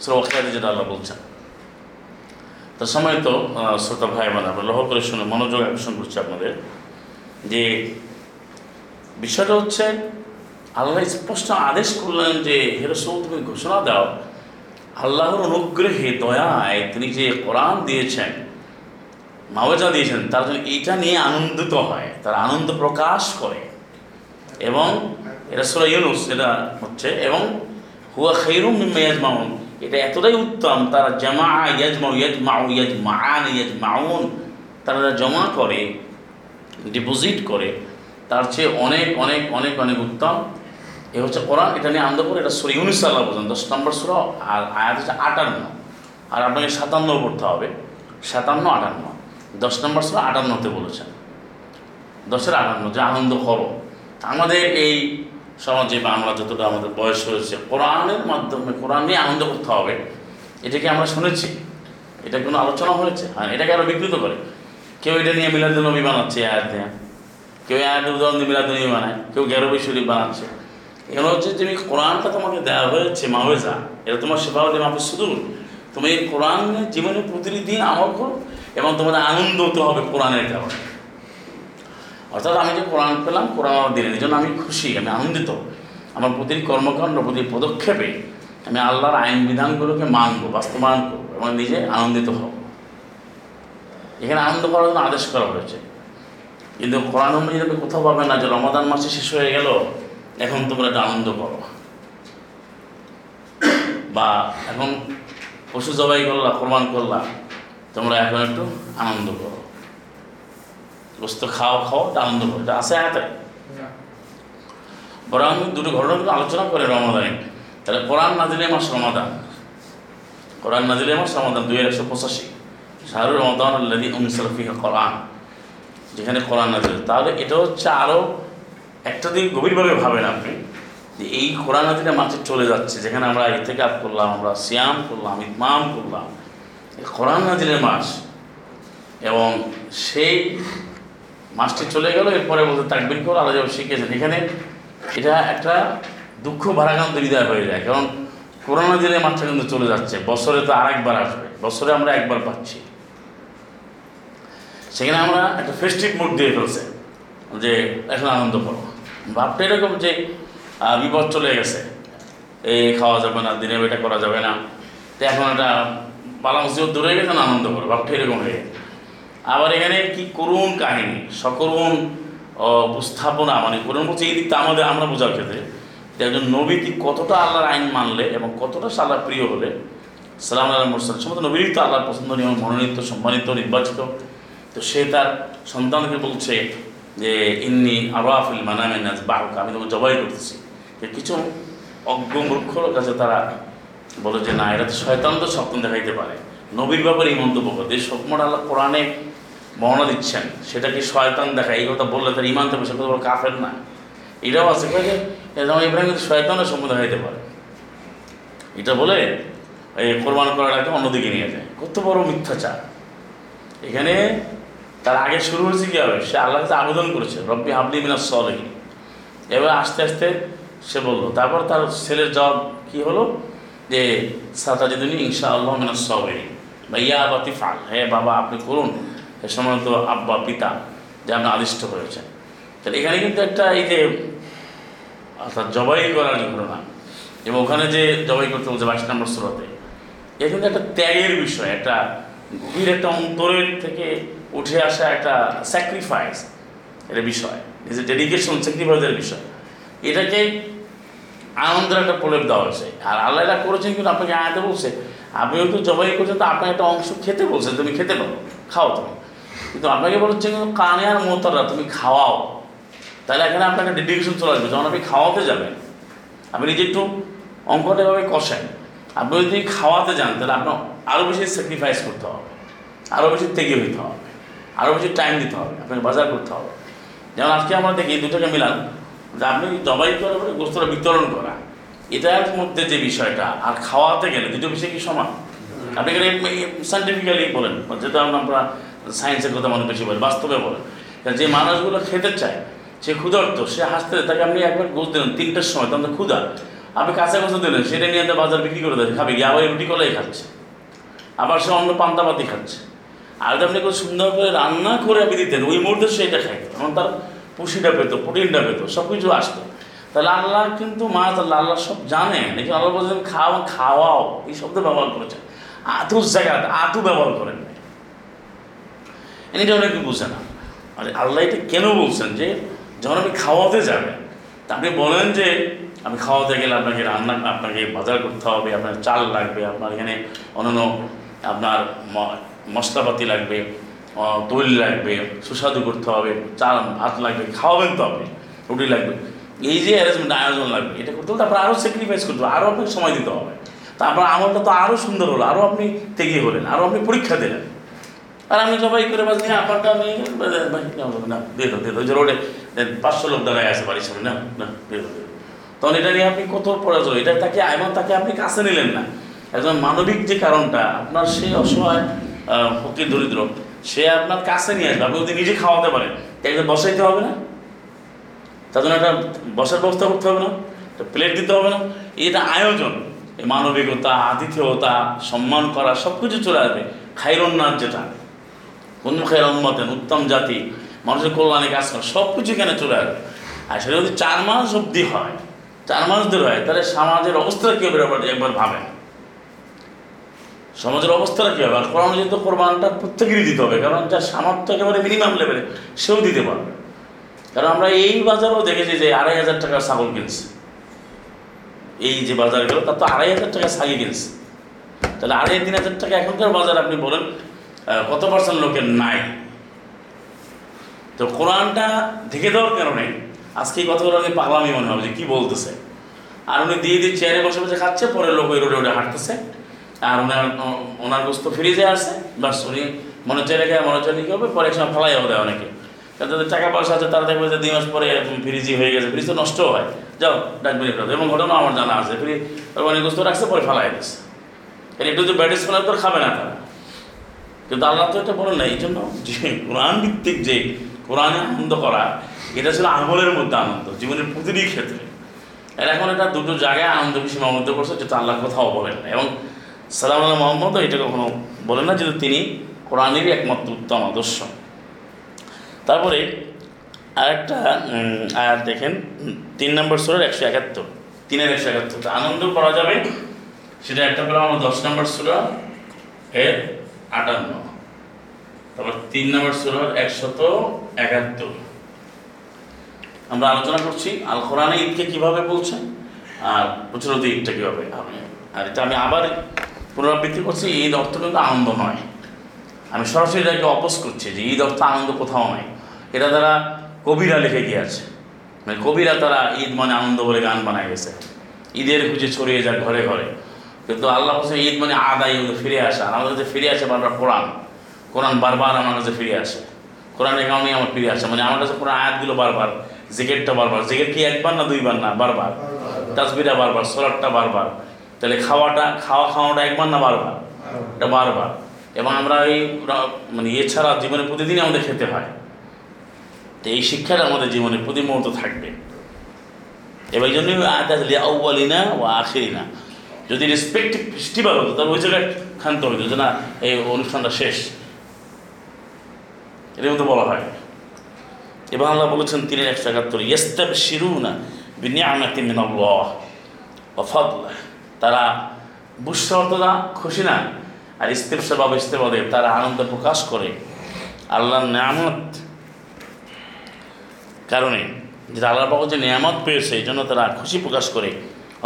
শ্রোখায় যেটা আল্লাহ বলছেন। তো সময় তো শ্রোতা ভাই মানে আমরা লহ করে শুনে মনোযোগ আকর্ষণ করছি আপনাদের যে বিষয়টা হচ্ছে, আল্লাহ স্পষ্ট আদেশ করলেন যে হেরসৌ তুমি ঘোষণা দাও, আল্লাহর অনুগ্রহে, দয়ায় তিনি যে কোরআন দিয়েছেন, মাওয়াজা দিয়েছেন, তার জন্য এইটা নিয়ে আনন্দিত হয়, তার আনন্দ প্রকাশ করে। এবং এটা সুরা ইউনুস, এটা হচ্ছে, এবং হুয়া খৈরুম মিম্মায়াজ মাউন এটা এতটাই উত্তম, তারা জামা ইয়াজমাউ ইয়াজমাউ ইয়াজমান ইয়াজমাউন। তারা জমা করে ডিপোজিট করে, তার চেয়ে অনেক অনেক অনেক অনেক উত্তম। এ হচ্ছে কোরআন, এটা নিয়ে আনন্দ করে, এটা সুরা ইউনিস আল্লাহ বলছেন, দশ নম্বর সুরা, আর আয়াত হচ্ছে আটান্ন। আর আপনাকে সাতান্ন পড়তে হবে, সাতান্ন, আটান্ন। দশ নম্বর ছিল আটান্নতে বলেছেন। দশের আটান্ন, যে আনন্দ করো। আমাদের এই সমাজে বা আমরা যতটা আমাদের বয়স হয়েছে, কোরআনের মাধ্যমে, কোরআন নিয়ে আনন্দ করতে হবে। এটাকে আমরা শুনেছি? এটা কোনো আলোচনা হয়েছে? হ্যাঁ এটাকে আরও বিকৃত করে। কেউ এটা নিয়ে মিলাদুল নবী বানাচ্ছে আয়াত নিয়ে। কেউ এই আয়াতের উদাহরণ দিয়ে মিলাদুল নবী বানায়, কেউ গ্যারবি শরীফ বানাচ্ছে। এগুলো হচ্ছে তুমি কোরআনটা তোমাকে দেওয়া হয়েছে মাওয়েজা এটা তোমার সেবাবতী মাহফুজ সুদূর। তুমি এই কোরআন জীবনে প্রতিটি দিন আমল করো এবং তোমাদের আনন্দ হতে হবে কোরআনের কারণে। অর্থাৎ আমি যে কোরআন পেলাম, কোরআন আমার জন্য আমি খুশি, আমি আনন্দিত। আমার প্রতিটি কর্মকাণ্ড প্রতি পদক্ষেপে আমি আল্লাহর আইন বিধানগুলোকে মানবো, বাস্তবায়ন করব, এবং নিজে আনন্দিত হব। এখানে আনন্দ করার জন্য আদেশ করা হয়েছে। কিন্তু কোরআন অনুযায়ী কোথাও পাবেন না যে রমাদান মাসে শেষ হয়ে গেল, এখন তোমরা একটা আনন্দ করো। বা এখন পশু জবাই করলা, কোরবান করলা, তোমরা এখন একটু আনন্দ করো। গোস্ত খাও খাও এটা আনন্দ করো, এটা আছে হাতে। বরং দুটো ঘটনাগুলো আলোচনা করে রমাদানে। তাহলে কোরআন নাজিলে মাস রমাদান কোরআন নাজিলে মাস রমাদান দুই একশো পঁচাশি। শাহরুর রমাদান আল্লাদি উমসরফি কোরআন। যেখানে কোরআন নাজিল তাহলে এটা হচ্ছে আরও একটা দিক গভীরভাবে ভাবেন আপনি, যে এই কোরআন নাজিলে মাসে চলে যাচ্ছে। যেখানে আমরা ইতেকাপ করলাম, আমরা সিয়াম করলাম, ইতমাম করলাম। কোরআন নাজিলের মাস এবং সেই মাসটি চলে গেল, এরপরে বলতে তাকবির করে আলাদা শিখেছেন এখানে এটা একটা দুঃখ ভারাক্রান্ত হৃদয় হয়ে যায়, কারণ করোনা দিনের মাঠটা কিন্তু চলে যাচ্ছে, বছরে তো আরেকবার আসবে, বছরে আমরা একবার পাচ্ছি। সেখানে আমরা একটা ফেস্টিভ মুড দিয়ে ফেলছে, যে এখন আনন্দ করো। ভাবটা এরকম যে বিপদ চলে গেছে এই খাওয়া যাবে না দিনে বেটা করা যাবে না, তো এখন একটা পালামসিও দূরে গেছে আনন্দ করো। ভাবটা এরকম হয়ে গেছে আবার এখানে কি করুণ কাহিনী, সকরুণ উপস্থাপনা মানে করুণ বলছে এই দিকটা আমাদের, আমরা বোঝার ক্ষেত্রে একজন নবী কতটা আল্লাহর আইন মানলে এবং কতটা আল্লাহ প্রিয় হলে, সালাম আল্লাহ মোরসাল সমস্ত নবীরই তো আল্লাহর পছন্দনীয়, মনোনীত, সম্মানিত, নির্বাচিত। তো সে তার সন্তানকে বলছে যে, ইন্নি আরাফিল মানামে নাজ বাহক আমি তোমাকে জবাই করতেছি। যে কিছু অজ্ঞ মূর্খর কাছে তারা বলে যে, না এটা তো শয়তান তো স্বপ্ন দেখাইতে পারে। নবীর ব্যাপারে এই মন্তব্য করে। যে স্বপ্নটা আল্লাহ কোরআনে বর্ণনা দিচ্ছেন। সেটা কি শয়তান দেখা এই কথা বললে তার ইমান থাকবে, সে কথা কাফের না। এটাও আছে যেমন ইব্রাহিম কিন্তু শয়তানের স্বপ্ন দেখাইতে পারে। এটা বলে, এই কোরবান করাটাকে অন্যদিকে নিয়ে যায়। কত বড় মিথ্যাচার। এখানে তার আগে শুরু হয়েছে কী হবে? সে আল্লাহ কাছে আবেদন করেছে, রব্বি হাবলি মিনা সলহি এবার আস্তে আস্তে সে বলল, তারপর তার ছেলের জবাব কি হলো? যে, সাতাজিদিনী ইনশা আল্লাহ মিনা সবেরি বা ইয়া আবাতি ফাল হ্যাঁ বাবা, আপনি করুন। এ আব্বা, পিতা যে আপনি আদিষ্ট হয়েছেন তাহলে এখানে কিন্তু একটা এই যে, অর্থাৎ জবাই করার ঘটনা, এবং ওখানে যে জবাই করতে বলছে বাইশ নম্বর স্রোতে এটা কিন্তু একটা ত্যাগের বিষয়, একটা গভীর একটা অন্তরের থেকে উঠে আসা একটা স্যাক্রিফাইস এটা বিষয়, নিজের ডেডিকেশন স্যাক্রিফাইসের বিষয়। এটাকে আনন্দের একটা প্রলেপ দেওয়া হয়েছে। আর আল্লাহ এটা করেছেন কিন্তু আপনাকে আয়াতে বলছে আপনিও তো জবাই করছেন, তো আপনাকে একটা অংশ খেতে বলছেন, তুমি খেতে পারো, খাও তুমি। কিন্তু আপনাকে বলছে কানে আর মোতারা তুমি খাওয়াও। তাহলে এখানে আপনাকে ডেডিকেশন চলে আসবে, যখন আপনি খাওয়াতে যাবেন, আপনি নিজে একটু অঙ্কটা এভাবে কষেন। আপনি যদি খাওয়াতে যান, তাহলে আপনার আরও বেশি স্যাক্রিফাইস করতে হবে আরও বেশি ত্যাগী হইতে হবে আরও বেশি টাইম দিতে হবে, আপনাকে বাজার করতে হবে। যেমন আজকে আমরা দেখি দুটোকে মিলান, যে আপনি জবাই করার পরে গোস্তটা বিতরণ করা, এটার মধ্যে যে বিষয়টা, আর খাওয়াতে গেলে দুটো বিষয় কি সমান? আপনি এখানে সাইন্টিফিক্যালি বলেন যেটা আমরা সায়েন্সের কথা মনে বেশি বলে, বাস্তবে বলে। যে মানুষগুলো খেতে চায়, সে ক্ষুধার্ত, সে হাসতে তাকে আপনি একবার গোস দিলেন, তিনটার সময় তো ক্ষুধা। আপনি কাঁচা গোস দিলেন, সেটা নিয়ে তো বাজার বিক্রি করে দেয়, খাবে গিয়ে রুটি কলাই খাচ্ছে। আবার সে অন্য পান্তাপাতি খাচ্ছে। আর আপনি খুব সুন্দর করে রান্না করে আপনি দিতেন, ওই মুহূর্তে সে এটা খাইতো। তখন তার পুষিটা পেতো, প্রোটিনটা পেতো সব কিছু আসতো। তাহলে আল্লাহ কিন্তু মাছ আল্লাহ আল্লাহ সব এই জন্য আল্লাহ বলছেন খাওয়া খাওয়াও, এই শব্দ ব্যবহার করেছেন। আতু জায়গা আতু ব্যবহার করেন। এটা অনেকে বোঝে না। আর আল্লাহ এটা কেন বলছেন যে, যখন আপনি খাওয়াতে যাবেন, তা আপনি বলেন যে, আমি খাওয়াতে গেলে আপনাকে রান্না, আপনাকে বাজার করতে হবে, আপনার চাল লাগবে, আপনার এখানে অন্যান্য আপনার মশলাপাতি লাগবে তৈল লাগবে, সুস্বাদু করতে হবে, চাল, ভাত লাগবে, খাওয়াবেন তো আপনি, রুটি লাগবে। এই যে অ্যারেঞ্জমেন্ট আয়োজন লাগবে, এটা করতে হলে তারপর আরও স্যাক্রিফাইস করতে হবে আরও আপনাকে সময় দিতে হবে। তারপর আমলটা তো আরও সুন্দর হলো আরও আপনি তেগিয়ে হলেন আরও আপনি পরীক্ষা দিলেন। আর আমি জবাই করে বাস নিয়ে দেন, ভাই না, দাও ওই যে রোডে পাঁচশো লোক দাঁড়ায় আছে বাড়ির সামনে না না দাও তখন এটা নিয়ে আপনি কত পড়াশোনা এটা তাকে এবং তাকে আপনি কাছে নিলেন না। একজন মানবিক যে কারণটা আপনার সেই অসহায় ফকির দরিদ্র সে আপনার কাছে নিয়ে আসবে আপনি যদি নিজে খাওয়াতে পারেন তাকে বসাইতে হবে না? তার জন্য একটা বসার ব্যবস্থা করতে হবে না? একটা প্লেট দিতে হবে না? এটা আয়োজন এই মানবিকতা আতিথেয়তা সম্মান করা সব কিছু চলে আসবে খাইরন্নাথ যেটা। কোন খাইর উম্মতেন উত্তম জাতি, মানুষের কল্যাণে কাজ করা সব কিছু এখানে চলে আসবে। আর সেটা যদি চার মাস অবধি হয়, চার মাস ধরে হয়, তাহলে সমাজের অবস্থাটা কী হবে একবার ভাবেন। সমাজের অবস্থাটা কী হবে? আর কোরআন যেহেতু কোরবানটা প্রত্যেকেরই দিতে হবে, কারণ যার সামর্থ্য একেবারে মিনিমাম লেভেলে সেও দিতে পারবে। কারণ আমরা এই বাজারেও দেখেছি যে আড়াই হাজার টাকার ছাগল কিনছে। এই যে বাজারগুলো, তার তো আড়াই হাজার টাকা ছাগি কিনছে। তাহলে আড়াই, তিন হাজার টাকা এখনকার বাজার, আপনি বলেন কত পার্সেন্ট লোকের নাই? তো কোরআনটা ঢেকে দেওয়ার কারণে আজকে এই কথাগুলো আমি পাগলামি মনে হবে যে কী বলতেছে। আর উনি দিয়ে দিয়ে চেয়ারে বসে বসে খাচ্ছে, পরে লোক ওই রোডে রোডে হাঁটতেছে। আর ওনার ওনার গোস্ত ফ্রিজে আসে বাস উনি মনে হচ্ছে রেখে মনে হচ্ছে কী হবে, পরে একসময় ফেলাই হবে অনেকে। তাদের টাকা পয়সা আছে, তারা দেখবে যে দুই মাস পরে ফ্রিজি হয়ে গেছে ফ্রিজ তো নষ্ট হয়। যাও ডাকবেন এবং ঘটনা আমার জানা আছে। ফ্রিজ অনেক গোস্ত রাখছে, পরে ফেলাই এর একটু যে ব্যাটিস ফেলার তো খাবে না তারা। কিন্তু আল্লাহ তো এটা বলেন না এই জন্য যে কোরআন ভিত্তিক যে কোরআনে আনন্দ করা, এটা ছিল আমলের মধ্যে আনন্দ, জীবনের প্রতিটি ক্ষেত্রে। আর এখন এটা দুটো জায়গায় আনন্দ বেশি মমত্ব করছে, যেটা আল্লাহ কোথাও বলেন না। এবং সালাম আল্লাহ মোহাম্মদও এটা কখনো বলেন না, যেহেতু তিনি কোরআনেরই একমাত্র উত্তম আদর্শ। তারপরে আরেকটা আয়াত দেখেন, তিন নম্বর সুরের একশো একাত্তর, তিনের একশো একাত্তর আনন্দ করা যাবে, সেটা একটা পেলাম আমার দশ নম্বর সুরা, এর আটান্ন। তারপর তিন নম্বর সুরার একশত একাত্তর। আমরা আলোচনা করছি আল কোরআনে ঈদকে কীভাবে বলছেন আর প্রচলিত ঈদটা কীভাবে? হবে আর এটা আমি আবার পুনরাবৃত্তি করছি, ঈদ অর্থ কিন্তু আনন্দ নয়। আমি সরাসরি এটাকে অপোজ করছি যে ঈদ অর্থ আনন্দ কোথাও নয়। এটা তারা কবিরা লিখে গিয়েছে মানে কবিরা তারা ঈদ মানে আনন্দ বলে গান বানায় গেছে। ঈদের খুঁজে ছড়িয়ে যায় ঘরে ঘরে। কিন্তু আল্লাহ হোসেন ঈদ মানে আদায় ফিরে আসা। আমাদের কাছে ফিরে আসে বারবার কোরআন। কোরআন বারবার আমার কাছে ফিরে আসে। কোরআনের কারণেই আমার ফিরে আসে। মানে আমার কাছে কোরআন আয়াতগুলো বারবার জিকেটটা বারবার। জিকেট কি একবার না দুইবার? না, বারবার। তাসবিরা বারবার সোলারটা বারবার। তাহলে খাওয়াটা, খাওয়া খাওয়াটা একবার না বারবার? এটা বারবার। এবং আমরা এই মানে এছাড়া জীবনে প্রতিদিনই আমাদের খেতে হয়। তো এই শিক্ষাটা আমাদের জীবনে প্রতি মুহূর্ত থাকবে। এবার এই জন্যই আয়াত আছে আউ্বালিনা ও আখেরিনা। যদি রেসপেক্টিভ ফেস্টিভ্যাল হতো, তাহলে ওই জায়গায় ক্ষান্ত হতো যে না, এই অনুষ্ঠানটা শেষ। এর মতো বলা হয়। এবং আল্লাহ বলেছেন তিনের একশো একাত্তর ইয়েস্তাব শিরুনা বিনিয়ামাতি মিনাল্লাহ অফাদলা তারা বুসরতরা খুশি না, আর ইস্তেফসা বা ইস্তেফাদে তারা আনন্দ প্রকাশ করে। আল্লাহর নিয়ামত কারণে যেটা আল্লাহর পক্ষ যে নিয়ামত পেয়েছে, এই জন্য তারা খুশি প্রকাশ করে।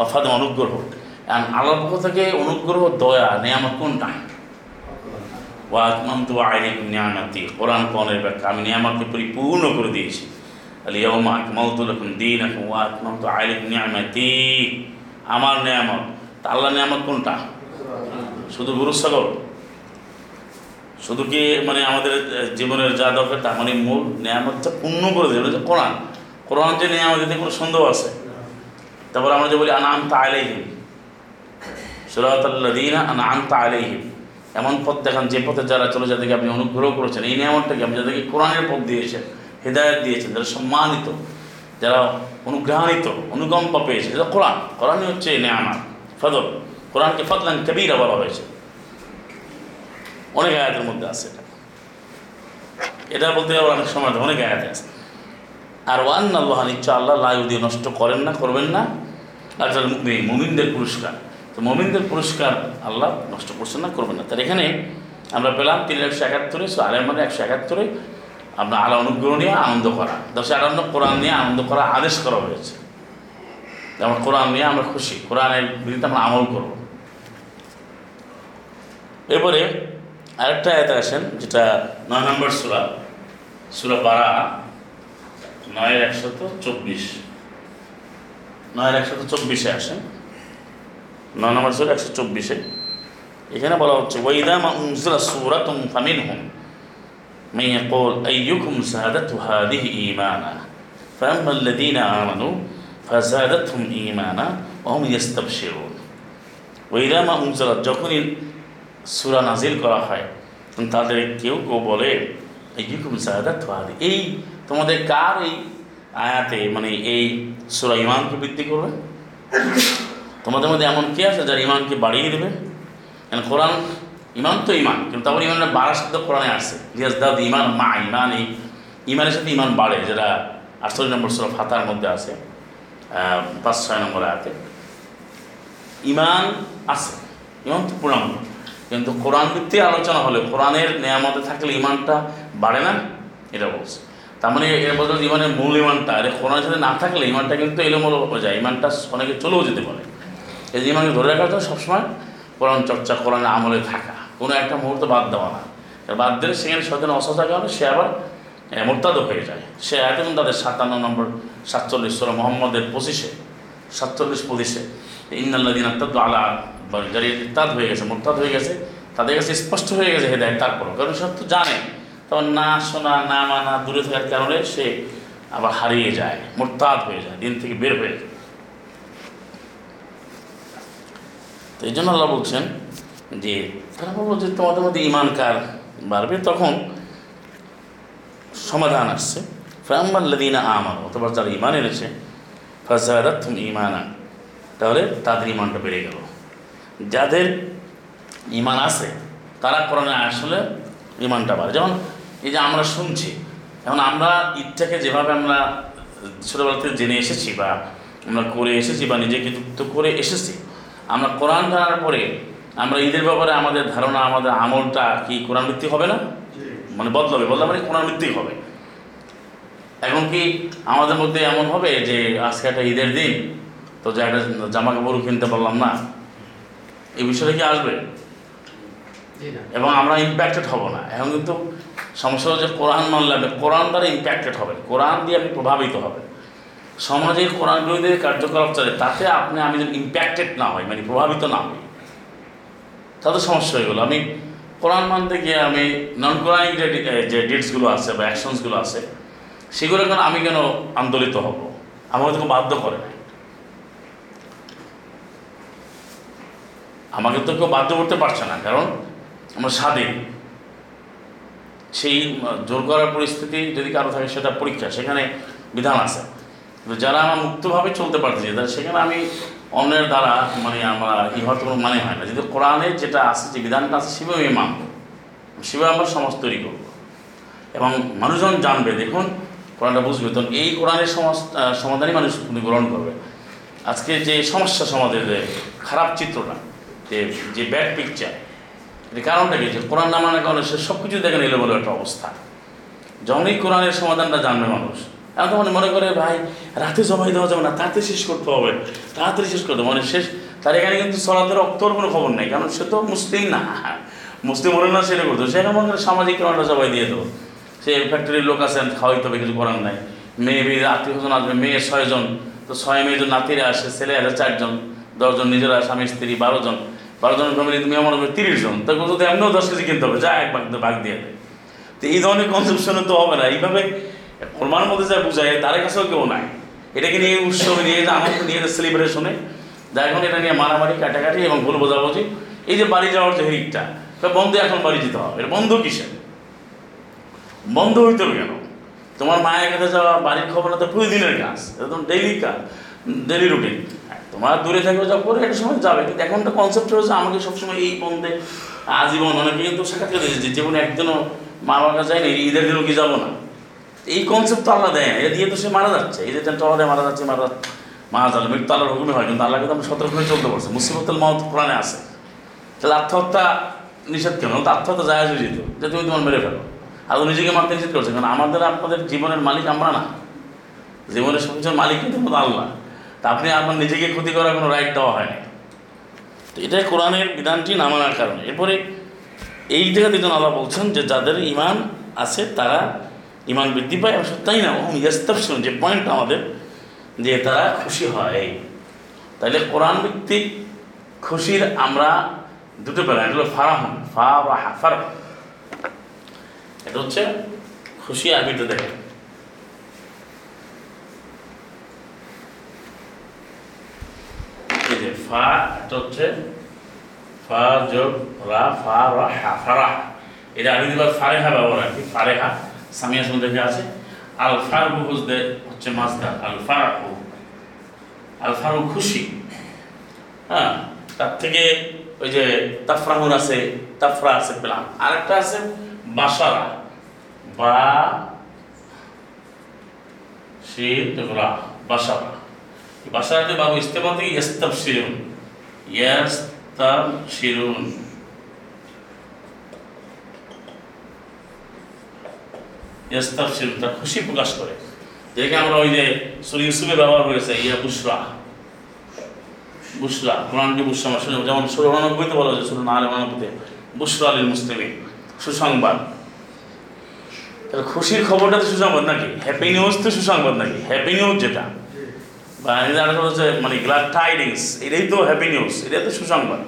অফাদ অনুগ্রহ। আল্লাহর পক্ষ থেকে অনুগ্রহ, দয়া, নিয়ামত কোনটা? ওয়াকমান্ত আইনিক নিয়ামতি কোরআন কনের ব্যাখ্যা। আমি নিয়ামতকে পরিপূর্ণ করে দিয়েছি। আলিয়াউমা আকমাউতুল লাকুম দীনাকুম ওয়া আকমামতু আলাইকুম নিয়ামতি আমার নিয়ামত। তা আল্লাহ নিয়ামত কোনটা? শুধু গুরু সাগর শুধু কি মানে আমাদের জীবনের যা দরকার তা মানে মূল নিয়ামতটা পূর্ণ করে দেবে যে কোরআন। কোরআন যে নিয়ামত, এতে কোনো সন্দেহ আছে? তারপর আমরা যে বলি আনাম তা আলাইহিম। সুরাতাল্লাদিনা আনাম তা আলাইহিম। এমন পথ দেখান, যে পথে যারা চলে যাদেরকে আপনি অনুগ্রহ করেছেন। এই নিয়ামতটাকে আপনি যাদেরকে কোরআনের পথ দিয়েছেন, হৃদায়ত দিয়েছেন, যারা সম্মানিত, যারা অনুগ্রহান্বিত, অনুকম্পা পেয়েছে সেটা কোরআন। কোরআনই হচ্ছে নেয়ামাত ফদল কোরআনকে ফদলান কবিরা বলা হয়েছে। অনেক আয়াতের মধ্যে আছে এটা। এটা বলতে গেলে অনেক সময় অনেক আয়াতে আছে। আর ওয়ান আল্লাহ নিশ্চয় আল্লাহ লাইউ দিয়ে নষ্ট করেন না, করবেন না। মুমিন, মুমিনদের পুরস্কার। তো মমিনদের পুরস্কার আল্লাহ নষ্ট করছেন না, করবেন না। তার এখানে আমরা পেলাম তিন একশো একাত্তরে, সো আলের মানে একশো একাত্তরে আপনার আল্লাহ অনুগ্রহ নিয়ে আনন্দ করা। দশে আটান্ন কোরআন নিয়ে আনন্দ করা আদেশ করা হয়েছে। যেমন কোরআন নিয়ে আমরা খুশি, কোরআনের বিরুদ্ধে আমরা আমল করব। এরপরে আরেকটা আয়াতে আসেন, যেটা নয় নম্বর সুরা সুরা বারা নয়ের একশত চব্বিশ। নয়ের একশত চব্বিশে আসেন। নয় নম্বর সুরা একশো চব্বিশে এখানে বলা হচ্ছে ওয়াইদা মা উনজিলা সুরাতুম ফামিনহুম من يقول أيكم زادته هذه إيمانا فأما الذين آمنوا فزادتهم إيمانا وهم يستبشرون وإذا ما أنزلت যখনই সূরা নাজিল করা হয় তখন তাদের কেউ কেউ বলে এইরকম জাহাদাত হাদি এই তোমাদের কার এই আয়াতে মানে এই সূরা ইমানকে বৃদ্ধি করবে তোমাদের মধ্যে এমন কে আছে যার ইমানকে বাড়িয়ে দেবে? কারণ কোরআন ইমান তো ইমান কিন্তু তারপর ইমানটা বাড়ার সাথে কোরআনে আসছে। ইয়াজ দাদ ইমান মা ইমান এই ইমানের সাথে ইমান বাড়ে, যেটা আটচল্লিশ নম্বর সুরা ফাতার মধ্যে আছে পাঁচ, ছয় নম্বর আয়াতে। ইমান আছে ইমান তো পূর্ণাঙ্গ কিন্তু কোরআন ভিত্তিক আলোচনা হলে কোরআনের নেয়ামতে থাকলে ইমানটা বাড়ে না, এটা বলছে। তার মানে এর বদল ইমানের মূল ইমানটা আরে কোরআনের সাথে না থাকলে ইমানটা কিন্তু এলোমলো হয়ে যায় ইমানটা অনেকে চলেও যেতে পারে। এই ইমানকে ধরে রাখার জন্য সবসময় কোরআন চর্চা কোরআনের আমলে থাকা। কোনো একটা মুহূর্ত বাদ দেওয়া না। বাদ দিলে সেখানে সতেন অসচা কারণে সে আবার মোরতাদ হয়ে যায়। সে এখন তাদের সাতান্ন নম্বর, সাতচল্লিশ ষোলো মোহাম্মদের পঁচিশে, সাতচল্লিশ পঁচিশে ইন্নাল্লাদিন আত্মাদ আলা যারা ইত্যাদ হয়ে গেছে, মোরতাদ হয়ে গেছে। তাদের কাছে স্পষ্ট হয়ে গেছে হেদায় তারপরও। কারণ সব তো জানে, তখন না শোনা, না মানা, দূরে থাকার কারণে সে আবার হারিয়ে যায়, মোরতাদ হয়ে যায়, দিন থেকে বের হয়ে যায়। তো এই জন্য আল্লাহ বলছেন যে, তারা বলব যে তোমাদের মধ্যে ইমান কার বাড়বে? তখন সমাধান আসছে। ফ্রাম্বাল্লাদিনা আমার অথবা যারা ইমান এনেছে ফাজারাতুম ইমানা তাহলে তাদের ইমানটা বেড়ে গেল। যাদের ইমান আছে, তারা কোরআনে আসলে ইমানটা বাড়ে। যেমন এই যে আমরা শুনছি, এখন আমরা ঈদটাকে যেভাবে আমরা ছোটোবেলা থেকে জেনে এসেছি বা আমরা করে এসেছি বা নিজেকে যুক্ত করে এসেছি আমরা কোরআন জানার পরে আমরা ঈদের ব্যাপারে আমাদের ধারণা আমাদের আমলটা কি কোরআন ভিত্তিক হবে না? মানে বদলাবে। বদলাবে মানে কোরআন ভিত্তিক হবে। এখন কি আমাদের মধ্যে এমন হবে যে আজকে একটা ঈদের দিন তো যে একটা জামা কাপড় কিনতে পারলাম না এই বিষয়টা কি আসবে? এবং আমরা ইম্প্যাক্টেড হব না। এখন কিন্তু সমস্যা হচ্ছে কোরআন মানলে কোরআন দ্বারা ইম্প্যাক্টেড হবেন। কোরআন দিয়ে আপনি প্রভাবিত হবেন। সমাজে কোরআন বিরোধী কার্যকলাপ চলে, তাতে আপনি, আমি যদি ইম্প্যাক্টেড না হই মানে প্রভাবিত না হই। তাতে সমস্যা হয়ে গেলো। আমি কোরআন মানতে গিয়ে আমি নন কোরআনিক যে ডিটসগুলো আছে বা অ্যাকশনসগুলো আছে, সেগুলো কেন আমি কেন আন্দোলিত হব? আমাকে তো বাধ্য করে না আমাকে তো কেউ বাধ্য করতে পারছে না, কারণ আমরা স্বাধীন। সেই জোর করার পরিস্থিতি যদি কারও থাকে, সেটা পরীক্ষা, সেখানে বিধান আছে। যারা আমার মুক্তভাবে চলতে পারতেছি তাহলে সেখানে আমি অন্যের দ্বারা মানে আমরা ই হওয়ার তো কোনো মানে হয় না। যদি কোরআনের যেটা আছে, যে বিধানটা আছে, সেভাবে আমি মানব। সেভাবে আমরা সমাজ তৈরি করব। এবং মানুষজন জানবে, দেখুন, কোরআনটা বুঝবে। তখন এই কোরআনের সমাজ সমাধানই মানুষ গ্রহণ করবে। আজকে যে সমস্যা সমাজের খারাপ চিত্রটা, যে যে ব্যাড পিকচার এর কারণটা কি? যে কোরআন না মানার কারণে সে সব কিছু দেখেন বলে একটা অবস্থা। যখনই কোরআনের সমাধানটা জানবে মানুষ এখন তো মানে মনে করে, ভাই, রাতে জমাই দেওয়া যাবে না, তাড়াতাড়ি শেষ করতে হবে, তাড়াতাড়ি শেষ করতে মানে শেষ, তার এখানে কিন্তু সলাতের অক্তর কোনো খবর নেই, কারণ সে তো মুসলিম না। মুসলিম হলে না সেটা করতো সেখানে মনে করে সামাজিক কোরআনটা জবাই দিয়ে দেবো সে ফ্যাক্টরির লোক আছেন খাওয়াইতে হবে কিছু করার নাই। মেয়ে মেয়ে আত্মীয় স্বজন আসবে, মেয়ে ছয়জন, তো ছয় মেয়ে জন নাতিরা আসে, ছেলে আসে চারজন, দশজন, নিজেরা স্বামী স্ত্রী বারো জন বারো জনের ফ্যামিলি তুমি আমার হবে তিরিশ জন তো যদি এমনিও দশ কেজি কিনতে হবে, যা এক ভাগ ভাগ দিয়ে দেয়। তো এই ধরনের কনসেপশনে তো হবে না। এইভাবে ফরমার মধ্যে যা বুঝায় তার কাছেও কেউ নাই। এটাকে নিয়ে উৎসবে নিয়ে আনন্দ নিয়ে সেলিব্রেশনে যা এখন এটা নিয়ে মারামারি, কাটাকাটি এবং ভুল বোঝাবুঝি, এই যে বাড়ি যাওয়ার যে হিকটা বন্ধু এখন বাড়ি যেতে হবে। এটা বন্ধ কিসের বন্ধ হইতে হবে কেন? তোমার মায়ের কাছে যাওয়া বাড়ির খবর তো প্রতিদিনের কাজ, এটা তো ডেইলি কাজ ডেইলি রুটিন তোমার দূরে থাকবে যা করে একটা সময় যাবে। কিন্তু এখন তো কনসেপ্ট হচ্ছে আমাকে সবসময় এই বন্ধে আজীবন অনেকে কিন্তু সাক্ষাৎ করে দিয়েছে জীবনে একদিনও মা কাছে যায়নি, ঈদের দিনও কি যাব না? এই কনসেপ্ট তো আল্লাহ দেয় এটা দিয়ে তো সে মারা যাচ্ছে। এই যে টলে মারা যাচ্ছে, মারা মারা যাবে মৃত্যু আল্লাহর হুকুমে হয়, কিন্তু আল্লাহকে তো আমরা সতর্ক হয়ে চলতে পারছি মুসিবতুল মত কোরআনে আছে। তাহলে আত্মহত্যা নিষেধ কেন? তো আত্মহত্যা যায় যেত, যে তুমি তোমার মেরে ফেলো। আর নিজেকে মারতে নিষেধ করছে, কারণ আমাদের আপনাদের জীবনের মালিক আমরা না। জীবনের সব কিছুর মালিক কিন্তু আল্লাহ। তা আপনি আপনার নিজেকে ক্ষতি করার কোনো রাইট দেওয়া হয়নি। তো এটাই কোরআনের বিধানটি না মানার কারণে। এরপরে এই জায়গাতে যেন আল্লাহ বলছেন যে যাদের ইমান আছে, তারা ইমান বৃদ্ধি পায়, এবং শুধু তাই না ওম ইয়াস্তাবশিরুন যে পয়েন্ট আমাদের, যে তারা খুশি হয় তাইলে কোরআন ভিত্তিক খুশির আমরা দুটো পেলাম এগুলো ফারাহন ফা বা হাফার এটা হচ্ছে খুশি আবিতে দেখেন ফা, এটা হচ্ছে ফা যোগ রা, ফা, রা, হা, ফারাহ। এটা আমি দিবার ফারেহা ব্যবহার আর কি ফারেহা। সামিয়া দেখে আছে আল ফারু বুঝতে হচ্ছে মাছদার আল ফারু আল ফারু খুশি। হ্যাঁ তার থেকে ওই যে তাফরাহুন আছে, তাফরা আছে পেলাম। আরেকটা আছে বাসারা বা শীত রা বাসারা বাসারাতে বাবু ইস্তেমাল থেকে ইস্তাব শিরুন ইয়াস্তাব শিরুন ইস্তাব শিরুন তার খুশি প্রকাশ করে। যেটাকে আমরা ওই যে সুরি ইউসুফে ব্যবহার হয়েছে ইয়া বুসরা বুসরা কোরআনকে বুসরা শুনে। যেমন ষোলো উনানব্বইতে বলা হয়েছে ষোলো না উনানব্বইতে বুসরা আলীল মুসলিমী সুসংবাদ। তাহলে খুশির খবরটা তো সুসংবাদ নাকি? হ্যাপি নিউজ তো সুসংবাদ নাকি? হ্যাপি নিউজ যেটা। বা হচ্ছে মানে গ্লাড টাইডিংস এটাই তো হ্যাপি নিউজ এটাই তো সুসংবাদ।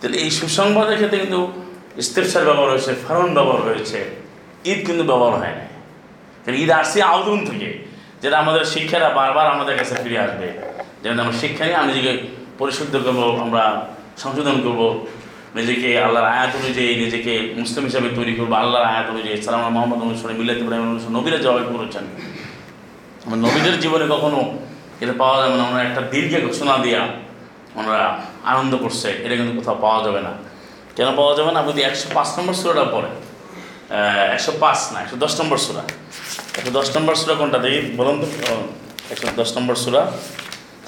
তাহলে এই সুসংবাদের ক্ষেত্রে কিন্তু ইস্তেফসার ব্যবহার হয়েছে, ফারন ব্যবহার হয়েছে। ঈদ কিন্তু ব্যবহার হয় না কারণ ঈদ আসছে আউদুন থেকে, যেটা আমাদের শিক্ষারা বারবার আমাদের কাছে ফিরে আসবে। যেমন আমরা শিক্ষা নিয়ে আমি নিজেকে পরিশুদ্ধ করব, আমরা সংশোধন করব, নিজেকে আল্লাহর আয়াত অনুযায়ী নিজেকে মুসলিম হিসাবে তৈরি করব, আল্লাহর আয়াত অনুযায়ী। সালাম মোহাম্মদ অনুসরণ মিল্লাত ইব্রাহিম অনুসরণ নবীরা জবাই করেছেন। আমার নবীদের জীবনে কখনো এটা পাওয়া যাবে না আমরা একটা দীর্ঘ ঘোষণা দিয়া আমরা আনন্দ করছে, এটা কিন্তু কোথাও পাওয়া যাবে না। কেন পাওয়া যাবে না? যদি একশো পাঁচ নম্বর সুরাটা পড়ে একশো পাঁচ না, একশো দশ নম্বর সুরা। একশো দশ নম্বর সুরা কোনটা দেখি? বলুন তো। একশো দশ নম্বর সুরা।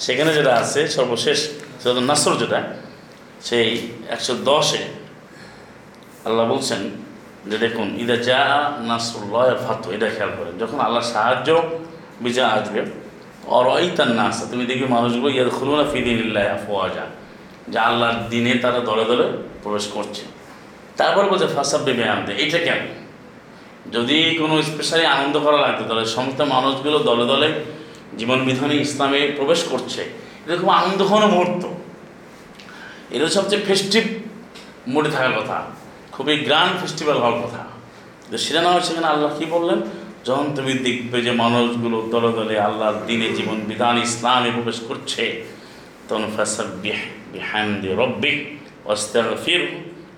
সেখানে যেটা আছে, সর্বশেষ সেটা নাসর যেটা, সেই একশো দশে আল্লাহ বলছেন যে দেখুন, ইদা যা নাসরুল্লাহ ফাতু এটা খেয়াল করেন। যখন আল্লাহ সাহায্য বিজয় আসবে অরইতার নাস তুমি দেখবে মানুষগুলো ইয়াদ খুলুনা ফিদিনিল্লাহ আফওয়াজা যে আল্লাহর দিনে তারা দলে দলে প্রবেশ করছে। তারপর বলছে, ফাসাব বেবে আনতে এইটা কেন? যদি কোনো স্পেশালি আনন্দ করা লাগতো, তাহলে সমস্ত মানুষগুলো দলে দলে জীবন বিধানে ইসলামে প্রবেশ করছে। এটা খুব আনন্দ ঘন মুহূর্ত। এটা সবচেয়ে ফেস্টিভ মোডে থাকার কথা। খুবই গ্র্যান্ড ফেস্টিভ্যাল হওয়ার কথা। তো সেটা না সেখানে আল্লাহ কী বললেন? যখন তুমি দেখবে যে মানুষগুলো দলে দলে আল্লাহর দিনে জীবন বিধান ইসলামে প্রবেশ করছে, তখন ফাসাব বিহামদি রব্বিক অস্তাগফির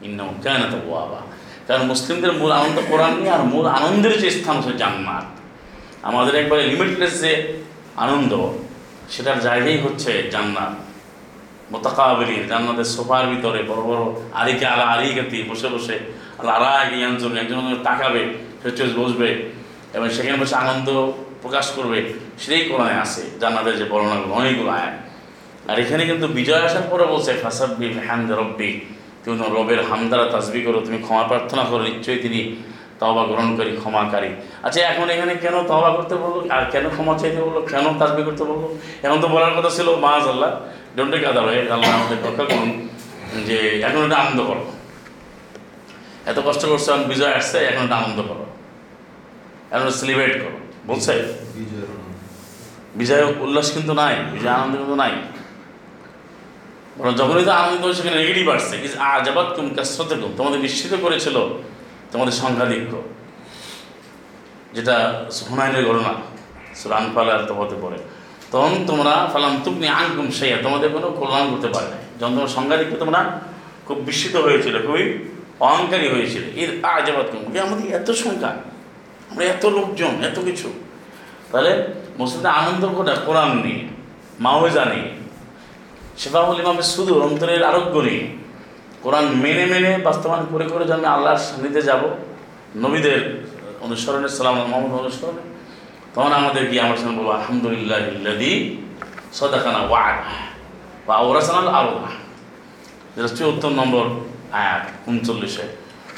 ইন্নাহু কানা তাওয়াবা। কারণ মুসলিমদের মূল আনন্দ কোরআন নিয়ে আর মূল আনন্দের যে স্থান হচ্ছে জান্নাত। আমাদের একবারে লিমিটলেস যে আনন্দ, সেটার জায়গাই হচ্ছে জান্নাত। মোতাকাবিলি জান্নাতের সোফার ভিতরে বড় বড় আরিকে আলা আরিকাতি বসে বসে আল্লাহ আরা একজন তাকাবে ফেস বসবে এবং সেখানে বসে আনন্দ প্রকাশ করবে, সেটাই কোরআনে আছে, জান্নাতের যে বর্ণনাগুলো, অনেকগুলো আয় আর এখানে কিন্তু বিজয় আসার পরে বলছে ফাসাব্বি হ্যান্দ রব্বি তুমি তোমার রবের হামদারা তাসবি করো তুমি ক্ষমা প্রার্থনা করো নিশ্চয়ই তিনি তবা গ্রহণকারী ক্ষমাকারী। আচ্ছা এখন এখানে কেন তবা করতে বলল? আর কেন ক্ষমা চাইতে বলল? কেন তাসবি করতে বলল? এখন তো বলার কথা ছিল মাজ আল্লাহ ডোন্টে কাদার হয়ে আল্লাহ আমাদের রক্ষা করুন যে এখন এটা আনন্দ করো। এত কষ্ট করছ এখন বিজয় আসছে এখন এটা আনন্দ করো। এখন সেলিব্রেট করো। বলছে? বিজয় উল্লাস কিন্তু নাই বিজয় আনন্দ কিন্তু নাই। যখনই তো আনন্দ সেখানে নেগেটিভ আসছে ইজ আজাবাত তুম কাসরতে কুম তোমাদের নিশ্চিত করেছিল তোমাদের সংখ্যাধিক্য যেটা হুনাইনের ঘটনা সুরান ফালার তো হতে পারে তখন তোমরা, ফালাম তুমি আনকুম সেইয়া তোমাদের কোনো কল্যাণ করতে পারে না যখন তোমার সংখ্যাধিক্য তোমরা খুব বিস্মিত হয়েছিল, খুবই অহংকারী হয়েছিল। এর আজাবাত কুম আমাদের এত সংখ্যা, আমরা এত লোকজন, এত কিছু। তাহলে মুসলিমদের আনন্দ ঘটা কোরআন নিয়ে মাওজা নিয়ে। সেফাউল ইমামের শুধু অন্তরের আরোগ্য নিয়ে কোরআন মেনে মেনে বাস্তবায়ন করে করে যে আমি আল্লাহর সান্নিধ্যে যাব, নবীদের অনুসরণে সালাম মোহাম্মদ অনুসরণে, তখন আমাদের গিয়ে আমার সঙ্গে বলব, আলহামদুলিল্লাহ ইল্লাদি সদাখানা ওয়াদ বা ওরাসানাল আরোহা যেটা চুয়াত্তর নম্বর আয়াত, উনচল্লিশে।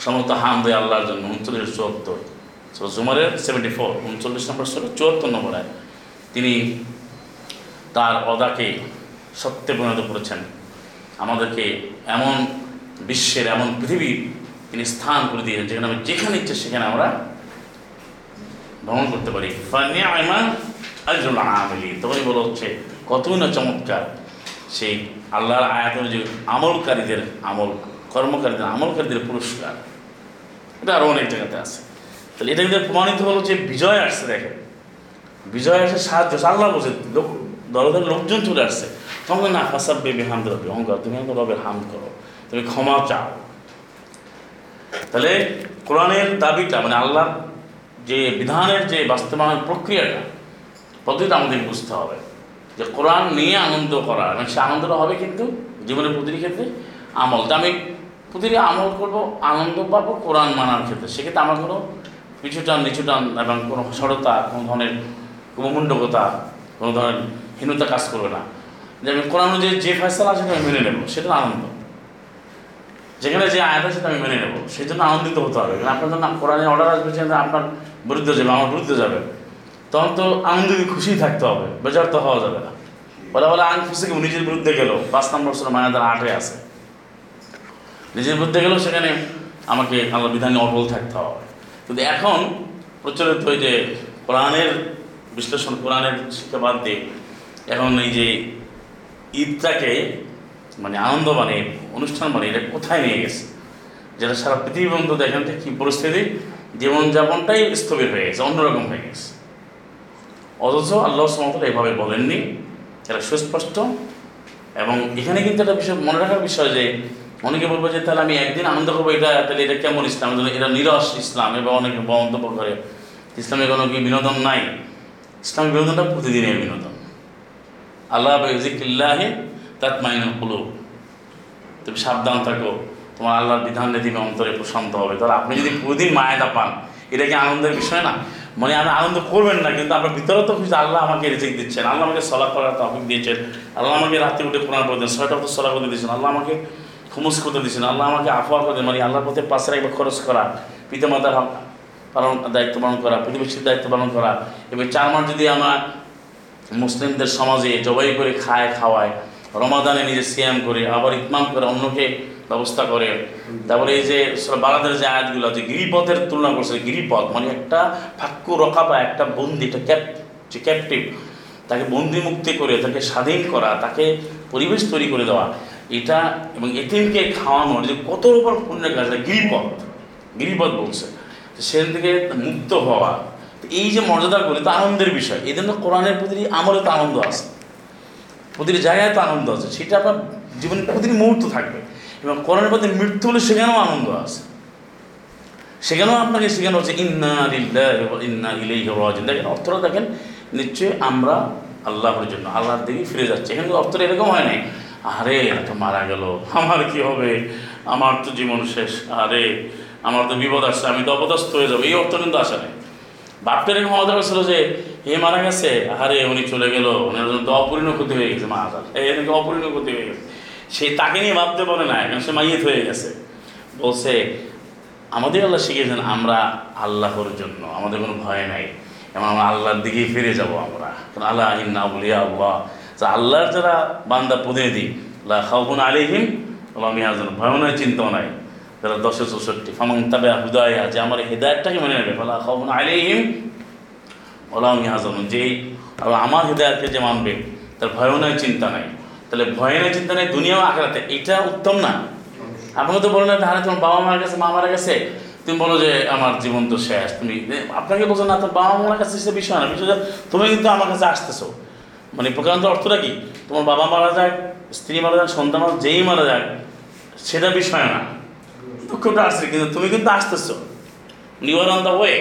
সমস্ত হামদে আল্লাহর জন্য উনচল্লিশ চুয়াত্তর। জুমারের সেভেন্টি ফোর উনচল্লিশ নম্বর ষোলো চুয়াত্তর নম্বর আয় তিনি তার অদাকে সত্যে পরিণত করেছেন। আমাদেরকে এমন বিশ্বের, এমন পৃথিবীর তিনি স্থান করে দিয়েছেন, যেখানে আমরা যেখানে ইচ্ছে সেখানে আমরা ভ্রমণ করতে পারি। তখনই বলা হচ্ছে, কতই না চমৎকার সেই আল্লাহর আয়াত অনুযায়ী আমলকারীদের আমল, কর্মকারীদের আমলকারীদের পুরস্কার। এটা আরও অনেক জায়গাতে আছে। তাহলে এটা কিন্তু প্রমাণিত হলো যে বিজয় আসছে, দেখেন। বিজয় আসে সাহায্য, আল্লাহ বলছে, লোক দলদের লোকজন চলে আসছে। তখন না ফাসাব বেবি হামদ রবি অহংকার তুমি আমাকে রবের হাম করো, তুমি ক্ষমা চাও। তাহলে কোরআনের দাবিটা মানে আল্লাহ যে বিধানের যে বাস্তবায়ন প্রক্রিয়াটা পদ্ধতিটা আমাদের বুঝতে হবে। যে কোরআন নিয়ে আনন্দ করা মানে সে আনন্দটা হবে কিন্তু জীবনের প্রতিটি ক্ষেত্রে আমল। তা আমি প্রতিটি আমল করব, আনন্দ পাবো কোরআন মানার ক্ষেত্রে। সেক্ষেত্রে আমার কোনো পিছুটান, নিচুটান, এবং কোনো সরতা কোনো ধরনের কুমুণ্ডকতা, কোনো ধরনের হীনতা কাজ করবে না। যে আমি কোরআন অনুযায়ী যে ফেসলা সেটা আমি মেনে নেব, সেটা আনন্দ। যেখানে যে আয়াত আছে সেটা আমি মেনে নেব, সেই জন্য আনন্দিত হতে হবে। কারণ আপনার জন্য কোরআনের অর্ডার আসবে যে আপনার বিরুদ্ধে যাবে, আমার বিরুদ্ধে যাবে। তখন তো আনন্দিত খুশি থাকতে হবে, বেজার তো হওয়া যাবে না। বলে বলে আইন খুশি নিজের বিরুদ্ধে গেল। পাঁচ নম্বর সুরা মায়াদার আটে আছে। নিজের বিরুদ্ধে গেলেও সেখানে আমাকে আল্লাহ বিধানে অটল থাকতে হবে। কিন্তু এখন প্রচলিত ওই যে কোরআনের বিশ্লেষণ, কোরআনের শিক্ষা বাদ দিয়ে, এখন এই যে ঈদটাকে মানে আনন্দ মানে অনুষ্ঠান মানে এটা কোথায় নিয়ে গেছে? যেটা সারা পৃথিবী বন্ধু দেখেন কী পরিস্থিতি? জীবনযাপনটাই স্থবির হয়ে গেছে, অন্যরকম হয়ে গেছে। অথচ আল্লাহ সমতল এভাবে বলেননি, এটা সুস্পষ্ট। এবং এখানে কিন্তু একটা বিষয়, মনে রাখার বিষয় যে, অনেকে বলব যে, তাহলে আমি একদিন আনন্দ করব, এটা, তাহলে এটা কেমন ইসলাম? এটা নিরস ইসলাম, এবং অনেকে মন্তব্য করে, ইসলামে কোনো কি বিনোদন নাই? ইসলামের বিনোদনটা প্রতিদিনের বিনোদন। আল্লাহ বেজিকিল্লাহে তাত মাইনুল কুলু তুমি সাবধান থাকো। তোমার আল্লাহর বিধান নীতি অন্তরে প্রশান্ত হবে। তাহলে আপনি যদি প্রতিদিন মায়াটা পান, এটা কি আনন্দের বিষয় না? মানে আপনি আনন্দ করবেন না, কিন্তু আপনার ভিতরে তো খুশি আল্লাহ আমাকে রিজিক দিচ্ছেন, আল্লাহ আমাকে সলা করার তফিক দিয়েছেন, আল্লাহ আমাকে রাতে উঠে কোরআন পড়তেন ছয়টা তো সলা করতে দিয়েছেন, আল্লাহ আমাকে খুমুস করতে দিয়েছেন, আল্লাহ আমাকে আফওয়া করতে মানে আল্লাহর পথে পাশে একবার খরচ করা, পিতামাতার পালন, দায়িত্ব পালন করা প্রতিবেশীর দায়িত্ব পালন করা এবং চার মাস যদি আমার মুসলিমদের সমাজে জবাই করে খায়, খাওয়ায়, রমাদানে নিজে সিয়াম করে, আবার ইতমাম করে অন্যকে ব্যবস্থা করে। তারপরে এই যে বাংলাদেশ যে আয়াতগুলো যে গিরিপথের তুলনা করছে, গিরিপথ মানে একটা ফাক্কু রকাবা, একটা বন্দি, একটা ক্যাপ যে ক্যাপটিভ তাকে বন্দি মুক্তি করে, তাকে স্বাধীন করা, তাকে পরিবেশ তৈরি করে দেওয়া। এটা এবং এতিমকে খাওয়ানোর যে কত রকম পুণ্যের কাজ গিরিপথ। গিরিপথ বলছে। সেখান থেকে মুক্ত হওয়া এই যে মর্যাদাগুলি তো আনন্দের বিষয়, এই জন্য কোরআনের প্রতি আমলে তো আনন্দ আছে। প্রতিটি জায়গায় তো আনন্দ আছে, সেটা আপনার জীবনে প্রতিটি মুহূর্ত থাকবে। এবং কোরআনের প্রতি মৃত্যু হলে সেখানেও আনন্দ আছে। সেখানেও আপনাকে শেখানো হচ্ছে, ইন্না ইন্না ইলাইহি রাজিউন। দেখেন, অর্থটা দেখেন, নিশ্চয়ই আমরা আল্লাহর জন্য, আল্লাহর দিকে ফিরে যাচ্ছি। এখানে অর্থটা এরকম হয় নাই, আরে তো মারা গেল, আমার কি হবে? আমার তো জীবন শেষ, আরে, আমার তো বিপদ আসছে, আমি তো অপদস্থ হয়ে যাব। এই অর্থ কিন্তু আসে নাই। বাপটা এরকম মজা ছিল যে, এ মারা গেছে আরে উনি চলে গেল, ওনার জন্য তো অপরিণয় ক্ষতি হয়ে গেছে মা আসার এই নাকি অপরিণয় ক্ষতি হয়ে গেছে। সেই তাকে নিয়ে ভাবতে পারে না, এখন সে মাইয়েত হয়ে গেছে। বলছে, আমাদের আল্লাহ শিখিয়েছেন, আমরা আল্লাহর জন্য, আমাদের কোনো ভয় নাই। এবং আমরা আল্লাহর দিকেই ফিরে যাব আমরা। কারণ আল্লাহ ইন্না বলিয়া আল্লাহ। যে আল্লাহর যারা বান্দা, প্রতিনিধি আল্লাহ খাউকুন আলিহিম আল্লাহ মিয়াজন ভয় নয় চিন্তাও নাই। যারা দশে চৌষট্টি। ফামাং তাবে হুদায়া, যে আমার হেদায়তটাকে মনে নেবে, ফালা খাউকুন আলিহিম মিয়াজন যেই আর আমার হৃদয়কে যে মানবে, তার ভয়ও নাই, চিন্তা নাই। তাহলে ভয় নাই, চিন্তা নাই দুনিয়াও আখড়াতে এটা উত্তম না? আপনাকে তো বলেন না তোমার বাবা মারা গেছে মা মারা গেছে? তুমি বলো যে আমার জীবন তো শেষ। তুমি আপনাকে বলছো না তোর বাবা মারা কাছে সে বিষয় না। বিষয় তুমি কিন্তু আমার কাছে আসতেছো। মানে প্রকারান্ত অর্থটা কি? তোমার বাবা মারা যাক, স্ত্রী মারা যাক, সন্তান যেই মারা যাক, সেটা বিষয় না। দুঃখটা আসছে কিন্তু তুমি কিন্তু আসতেছো নিউয়ার অন দ্য ওয়ে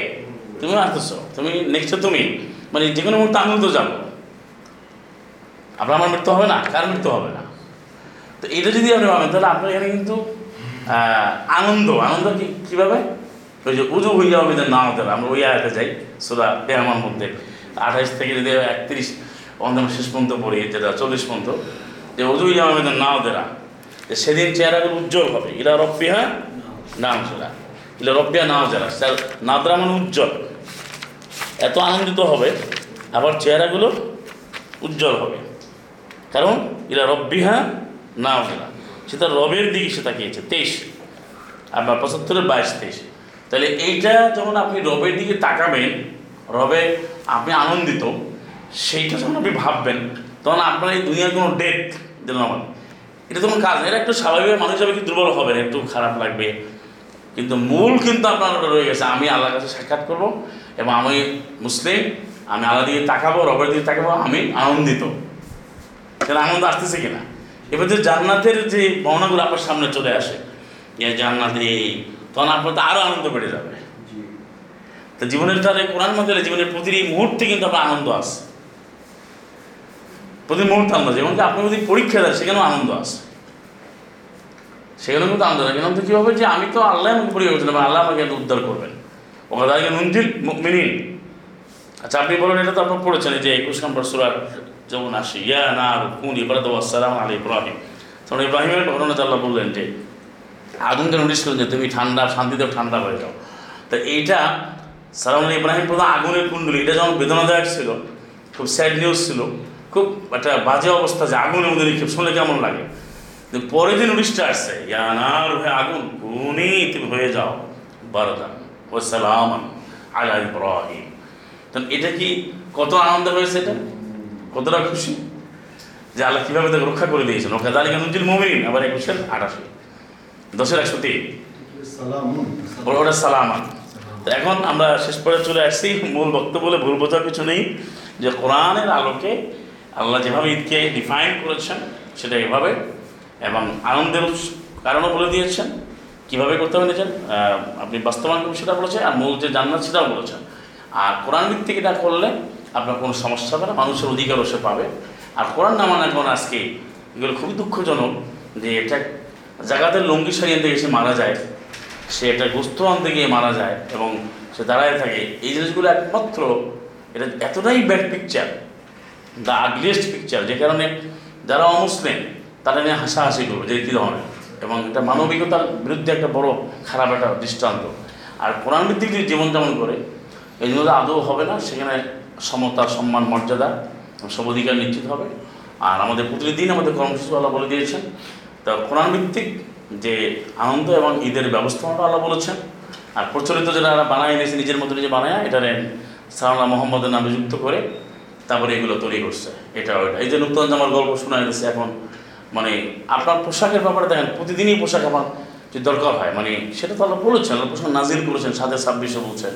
তুমি আসতেছো তুমি নেক্সট তুমি মানে যে কোনো মুহূর্তে আমিও তো যাব আপনার আমার মৃত্যু হবে না কার মৃত্যু হবে না তো এটা যদি আপনি ভাবেন তাহলে আপনার এখানে কিন্তু আনন্দ আনন্দ কি কীভাবে ওই যে উজু হইয়া যে না হতে আমরা ওই আয়াতে যাই সোদা দেহামার মধ্যে আঠাইশ থেকে যদি একত্রিশ অন্তম শেষ পর্যন্ত পড়ি যেটা চল্লিশ পর্যন্ত যে উজু হইয়া যে না ওদেরা যে সেদিন চেহারাগুলো উজ্জ্বল হবে ইরা রব্বিহা নাম সেরা ইলা রব্বিয়া নাও যারা নাদরা মানে উজ্জ্বল। এত আনন্দিত হবে, আবার চেহারাগুলো উজ্জ্বল হবে। কারণ এরা রব্বিহা না ওঠেনা সে তার রবের দিকে সে তাকিয়েছে, তেইশ। আপনার পঁচাত্তরের বাইশ, তেইশ। তাহলে এইটা যখন আপনি রবের দিকে তাকাবেন, রবে আপনি আনন্দিত, সেইটা যখন আপনি ভাববেন, তখন আপনার এই দুনিয়ার কোনো ডেথ যেন আমার এটা তখন কাজ না এটা একটু স্বাভাবিক মানুষ হিসাবে কি দুর্বল হবে একটু খারাপ লাগবে। কিন্তু মূল কিন্তু আপনার ওটা রয়ে গেছে আমি আল্লাহর কাছে সাক্ষাৎ করব এবং আমি মুসলিম আমি আল্লাহ দিকে তাকাবো রবের দিকে তাকাবো আমি আনন্দিত। সেটা আনন্দ আসতেছে কিনা? এবার যে জান্নাতের যে ভাবনাগুলো আপনার সামনে চলে আসে যে জান্নাতে এই, তখন আপনার তো আরও আনন্দ বেড়ে যাবে। তো জীবনের তার এই কোরআন মধ্যে জীবনের প্রতিটি মুহূর্তে কিন্তু আপনার আনন্দ আসে প্রতি মুহূর্তে আনন্দ আছে কি আপনি যদি পরীক্ষা দেন সেখানেও আনন্দ আসে সেখানেও কিন্তু আনন্দ আছে কিন্তু কী হবে যে আমি তো আল্লাহ আমাকে পরীক্ষা করছিলাম আল্লাহ আমাকে উদ্ধার করবেন। ওখানে তাদেরকে নুনজিল মিনিন আচ্ছা আপনি বলেন, এটা তো আপনার পড়েছেন যে একুশ নম্বর সুরার যেমন আসে, ইয়া না কুন ইবরাদ আসসালাম আলী ইব্রাহিম। তখন ইব্রাহিমের ঘটনা আল্লাহ বললেন যে, আগুনকে নোটিস করলেন যে তুমি ঠান্ডা, শান্তিতে ঠান্ডা হয়ে যাও। তো এইটা সালাম আলী ইব্রাহিম প্রধান আগুনের কুণ্ডলী, এটা যেমন বেদনাদায়ক ছিল, খুব স্যাড নিউজ ছিল, খুব একটা বাজে অবস্থা যে আগুনের মধ্যে নিক্ষেপ শুনলে কেমন লাগে? কিন্তু পরে যে নোটিশটা আসছে ইয়ানার হয়ে আগুন গুনি তুমি হয়ে যাও বারদান ও সালাম আলা ইব্রাহিম। তো এটা কি কত আনন্দ হয়েছে এটা? কতটা খুশি? যে আল্লাহ কীভাবে তাকে রক্ষা করে দিয়েছেন। ওকে দাঁড়িয়ে নজিল মমিন আবার একুশের আঠাশে। দশের একশো তিন। ওটা সালামান। তো এখন আমরা শেষ করে চলে আসছি। মূল বক্তব্য বলে ভুল বোঝার কিছু নেই। যে কোরআনের আলোকে আল্লাহ যেভাবে ঈদকে ডিফাইন করেছেন সেটা এভাবে এবং আনন্দের কারণও বলে দিয়েছেন। কীভাবে করতে হবে নিজের আপনি বাস্তবায়ন করবেন সেটা বলেছেন আর মূল যে জান্নাত সেটাও বলেছেন। আর কোরআন ভিত্তিক এটা করলে আপনার কোনো সমস্যা হবে না, মানুষের অধিকারও সে পাবে। আর কোরআন না মানে এখন আজকে এগুলো খুবই দুঃখজনক যে এটা জায়গাতে লুঙ্গি সারিয়ে আনতে গিয়ে সে মারা যায়, সে একটা গোস্ত আনতে গিয়ে মারা যায় এবং সে দাঁড়ায় থাকে। এই জিনিসগুলো একমাত্র এটা এতটাই bad picture the ugliest picture যে কারণে যারা অমুসলিম তারা নিয়ে হাসাহাসি করবে, যে কী ধরনের? এবং এটা মানবিকতার বিরুদ্ধে একটা বড় খারাপ একটা দৃষ্টান্ত। আর কোরআন ভিত্তিক যদি জীবনযাপন করে, এই জন্য আদৌ হবে না, সেখানে সমতা, সম্মান, মর্যাদা সব অধিকার নিশ্চিত হবে। আর আমাদের প্রতিদিন আমাদের কর্মসূচি আল্লাহ বলে দিয়েছেন, তা কোরআন ভিত্তিক যে আনন্দ এবং ঈদের ব্যবস্থাপনাটা আল্লাহ বলেছেন, আর প্রচলিত যেটা এরা বানায় নিয়েছে নিজের মতো নিজে বানায় এটারে সালাম মোহাম্মদের নামে যুক্ত করে, তারপরে এগুলো তৈরি করছে, এটা ওইটা। এই যে নূতন জামার গল্প শোনা গেছে এখন মানে আপনার পোশাকের ব্যাপারে দেখেন, প্রতিদিনই পোশাক আমার যে দরকার হয় মানে সেটা তো আল্লাহ বলেছেন, আল্লাহ পোশাক নাজিল করেছেন সাথে ছাব্বিশে বলছেন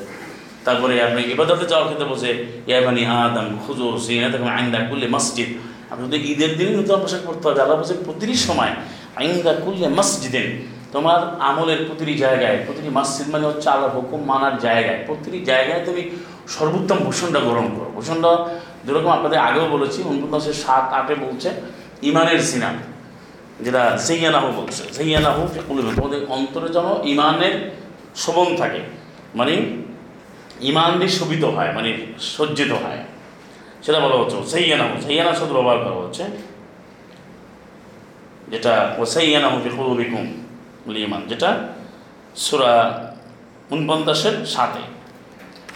তারপরে আপনি ইবাদতে যাওয়ার ক্ষেত্রে বলছে ইয়াবানি আদম খুজুর সিনা তখন আইন্দা করলে মসজিদ। আপনি যদি ঈদের দিনই নতুন পোশাক পরতে হবে আল্লাহ বলছে, প্রতিটি সময় আইন্দা করলে মসজিদেন। তোমার আমলের প্রতিটি জায়গায়, প্রতিটি মসজিদ মানে হচ্ছে আল্লাহ হুকুম মানার জায়গায়, প্রতিটি জায়গায় তুমি সর্বোত্তম ভূষণটা গ্রহণ করো। ভূষণটা যেরকম আপনাদের আগেও বলেছি উনপঞ্চাশে সাত, আটে বলছে ইমানের সিনাম যেটা সেইয়ানাহু বলছে। সেইয়ানাহু তোমাদের অন্তরে যেন ইমানের শোভন থাকে। মানে ইমান দিয়ে শোভিত হয় মানে সজ্জিত হয়। সেটা বলা হচ্ছে সেইয়ানাহু সেইয়ানা শব্দ ব্যবহার করা হচ্ছে। যেটা ও সেইয়ানাহু কুলুবিকুম ইমান। যেটা সুরা উনপঞ্চাশের সাথে।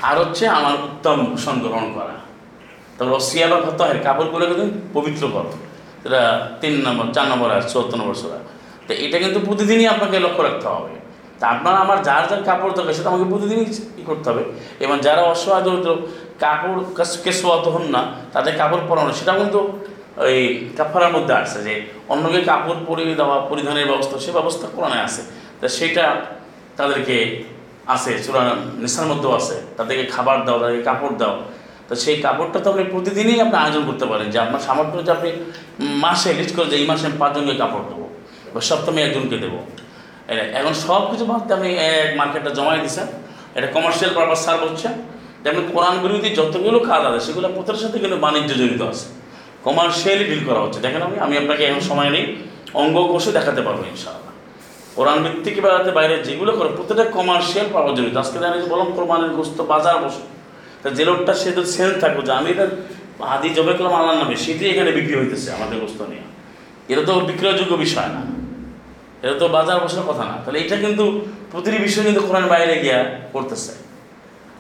আর হচ্ছে আমার উত্তম ভূষণ গ্রহণ করা। তারপর অসিয়াবা ফতহের কাপড়গুলো কিন্তু পবিত্র করো। এটা তিন নম্বর, চার নম্বর আর চুয়াত্তর নম্বর সোরা। তো এটা কিন্তু প্রতিদিনই আপনাকে লক্ষ্য রাখতে হবে। তা আপনার আমার যার যার কাপড় দরকার, সেটা আমাকে প্রতিদিনই ই করতে হবে। এবং যারা অসহায়, দরিদ্র, কাপড় কেসোয়াত হন না, তাদের কাপড় পরানো সেটা কিন্তু ওই কাফারার মধ্যে আসছে যে, অন্যকে কাপড় পরিয়ে দেওয়া, পরিধানের ব্যবস্থা, সে ব্যবস্থা কোরআনে আছে। তা সেটা তাদেরকে আছে চূড়া নেশার মধ্যেও আছে তাদেরকে খাবার দাও, তাদেরকে কাপড় দাও। তো সেই কাপড়টা তো আপনি প্রতিদিনই আপনি আয়োজন করতে পারেন, যে আপনার সামর্থ্য হচ্ছে আপনি মাসে লিস্ট করে যে এই মাসে আমি পাঁচজনকে কাপড় দেবো, বা সপ্তাহে একজনকে দেবো। এটা এখন সব কিছু ভাবতে আপনি এক মার্কেটটা জমাই দিচ্ছেন এটা কমার্শিয়াল পারপাস সার্ভ হচ্ছে। যেমন কোরআন বিরোধী যতগুলো কাজ আছে, সেগুলো প্রত্যেকের সাথে কিন্তু বাণিজ্য জড়িত আছে। কমার্শিয়ালি ডিল করা হচ্ছে। দেখেন আমি আমি আপনাকে এখন সময় নেই, অঙ্গ কষে দেখাতে পারব ইনশাআল্লাহ। কোরআন ভিত্তিক বেড়াতে বাইরে যেগুলো করে প্রত্যেকটা কমার্শিয়াল পাওয়া জড়িত। আজকে জানি যে বললাম কোরবানের গোস্ত, বাজার বসে। তা যে লোকটা, সে তো সেন্স থাকব যে আমি এটা হাদি জবে করলাম, আল্লাহর নামে। সেটাই এখানে বিক্রি হইতেছে আমাদের বস্তু নিয়ে। এটা তো বিক্রয়যোগ্য বিষয় না। এটা তো বাজার বসার কথা না। তাহলে এটা কিন্তু প্রতিটি বিষয় কিন্তু কোরআন বাইরে গিয়া করতেছে।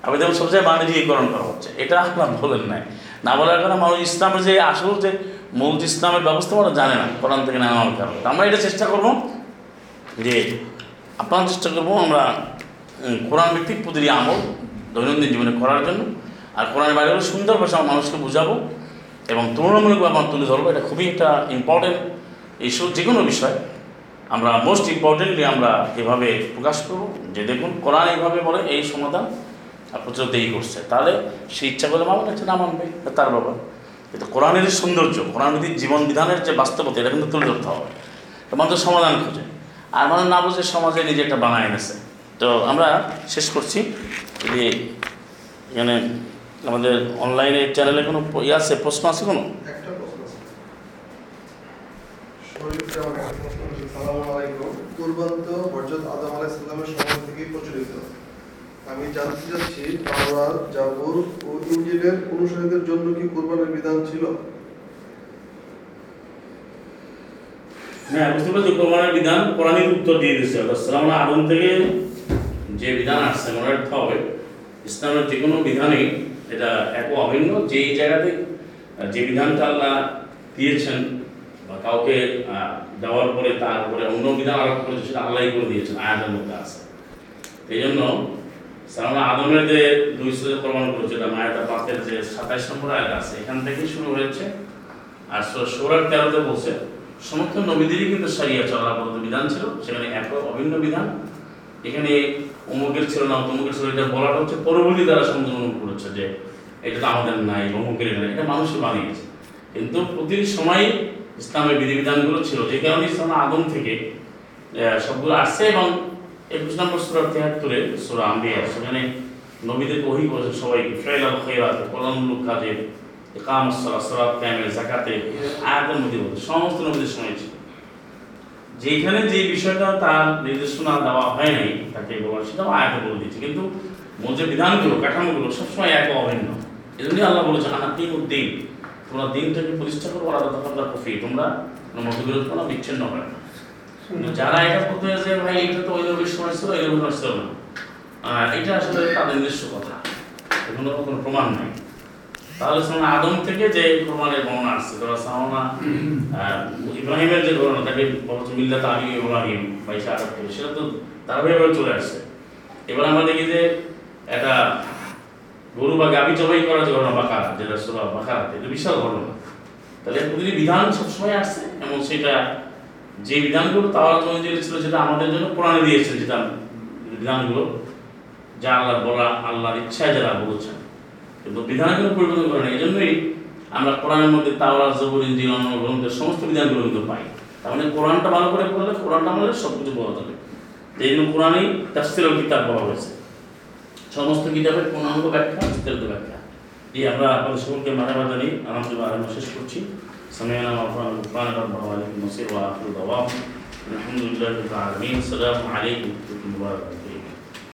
আমি দেখুন সবচেয়ে বাণিজ্যিকরণ করা হচ্ছে। এটা আপনার বলেন নাই। না বলার কারণে মানুষ ইসলামের যে আসল যে মূল ইসলামের ব্যবস্থা ওরা জানে না, কোরআন থেকে নেওয়ার কারণে আমরা এটা চেষ্টা করব যে আপনার চেষ্টা করব আমরা কোরআন ভিত্তিক প্রতিটি আমল দৈনন্দিন জীবনে করার জন্য। আর কোরআন বাইরে সুন্দর ভাষা মানুষকে বোঝাবো এবং তুলনামূলকভাবে আমার তুলে ধরবো। এটা খুবই একটা ইম্পর্টেন্ট ইস্যু যে কোনো বিষয়। আমরা মোস্ট ইম্পর্টেন্টলি আমরা এভাবে প্রকাশ করব। যে দেখুন, কোরআন এইভাবে বলে, এই সমাধান প্রচুর দেরি করছে। তাহলে সে ইচ্ছা করে মানবে না না মানবে তার ব্যাপার কিন্তু কোরআনের সৌন্দর্য কোরআনের জীবন বিধানের যে বাস্তবতা, এটা কিন্তু তুলে ধরতে হবে। মানুষ সমাধান খোঁজে। আর মানুষ না বুঝে সমাজে নিজে একটা বানায় এনেছে। তো আমরা শেষ করছি। যে এখানে আমাদের অনলাইনে চ্যানেলে কোনো ইয়ে আছে প্রশ্ন আছে কোনো একটা প্রশ্ন আছে। শরীফ জামান একটা প্রশ্ন করেছে, সালামু আলাইকুম। কুরবান তো হযরত আদম আলাইহিস সালামের সময় থেকেই প্রচলিত আমি জানতে চাচ্ছি তাওরাত জাবুর ও ইনজিলের অনুসারীদের জন্য কি কুরবানের বিধান ছিল হ্যাঁ বুঝতে পারছি কোরবানের বিধান কোরআনিক উত্তর দিয়ে দিচ্ছে সালাম আদম থেকে যে বিধান আসছে মনে রাখতে হবে, ইসলামের যে কোনো বিধানই এটা এক অভিন্ন। যেই জায়গাতে যে বিধানটা আল্লাহ দিয়েছেন বা কাউকে দেওয়ার পরে তার উপরে অন্য বিধান আরোপ করেছে, সেটা আল্লাহই করে দিয়েছেন, আয়াতের মধ্যে আছে। এই জন্য সালাম আদমের যে দুই সুযোগ প্রমাণ করেছে, এটা মায়াটা পাকের যে সাতাইশ নম্বর আয়াত আছে, এখান থেকেই শুরু হয়েছে। আর সৌরার তেরোতে বলছে, সমস্ত নবীদেরই কিন্তু সারিয়া চলার পদ্ধতি বিধান ছিল, সেখানে এক অভিন্ন বিধান। এখানে অমুকের ছিল না তমুকের ছিল এটা বলাটা হচ্ছে পরবর্তী দ্বারা সংযোজন করেছে যে এটা তো আমাদের নাই অমুকের নাই, এটা মানুষই বানিয়েছে। কিন্তু প্রতি সময় ইসলামের বিধিবিধানগুলো ছিল যে কারণে ইসলাম আদম থেকে সবগুলো আসছে এবং একুশ নম্বর সুরা তেহাত্তরে সুরা আম্বিয়া সেখানে নবীদেরকে ওহি করেছে সবাইকে ফেলাল খৈরাত কলমুল কাজে কাম সরাত ক্যামেল জাকাতে আয়াতের মধ্যে সমস্ত নবীদের সময় ছিল। যেখানে যে বিষয়টা তার নির্দেশনা দেওয়া হয় নাই, তাকে বলা সেটাও আয়াতে বলে দিচ্ছে কিন্তু মূল যে বিধানগুলো, কাঠামোগুলো সবসময় এক অভিন্ন। এই জন্যই আল্লাহ বলেছে আনাতিম উদ্দিন। তোমরা দিনটাকে প্রতিষ্ঠা করো আলাদা তখন কফি তোমরা কোনো মতবিরোধ বিচ্ছিন্ন হয় না যারা এটা বলতে যে ভাই, এটা তো ওই নবীর সময় ছিল এই নবীর সময় ছিল না। এটা আসলে তাদের নিজস্ব কথা। এগুলো কোনো প্রমাণ নাই। তাহলে শোনা আদম থেকে যে প্রমাণের বর্ণনা আসছে, ধরো সামনা ইব্রাহিমের যে ঘটনা তাকে বলছে মিল্লাত আলী ইব্রাহিম বাইশে আটাত্তর সেটা তো ধারাবাহিকভাবে চলে আসছে। এবার আমরা দেখি যে একটা গরু বা গাভী জবাই করার যে ঘটনা বাঁকা যেটা সোলা বাঁকারাতে এটা বিশাল ঘটনা। তাহলে প্রতিটি বিধান সবসময় আসছে, এবং সেটা যে বিধানগুলো তাওয়ার অনুযায়ী ছিল, সেটা আমাদের জন্য কোরআনে দিয়েছেন যেটা বিধানগুলো যা আল্লাহ বলা, আল্লাহর ইচ্ছায় যারা বলেছেন। কিন্তু বিধান কোনো পরিবর্তন করে না এই জন্যই আমরা কোরআনের মধ্যে তাওরা জবর ইঞ্জিন অন্য গ্রন্থের সমস্ত বিধানগুলো কিন্তু পাই তার মানে কোরআনটা ভালো করে পড়লে কোরআনটা আমাদের সব কিছু বলা যাবে এই জন্য কোরআনই তাফসিরুল কিতাব বলা হয়েছে সমস্ত কিতাবের পূর্ণাঙ্গ ব্যাখ্যা বিস্তারিত ব্যাখ্যা এই আমরা আপনাদের সকলকে মাথা মাথা নিই আলহামদুলিল্লাহ আমরা শেষ করছি سمعنا وأطعنا غفرانك ربنا وعليكم المصير وآخر دعواهم الحمد لله رب العالمين السلام عليكم ورحمة الله وبركاته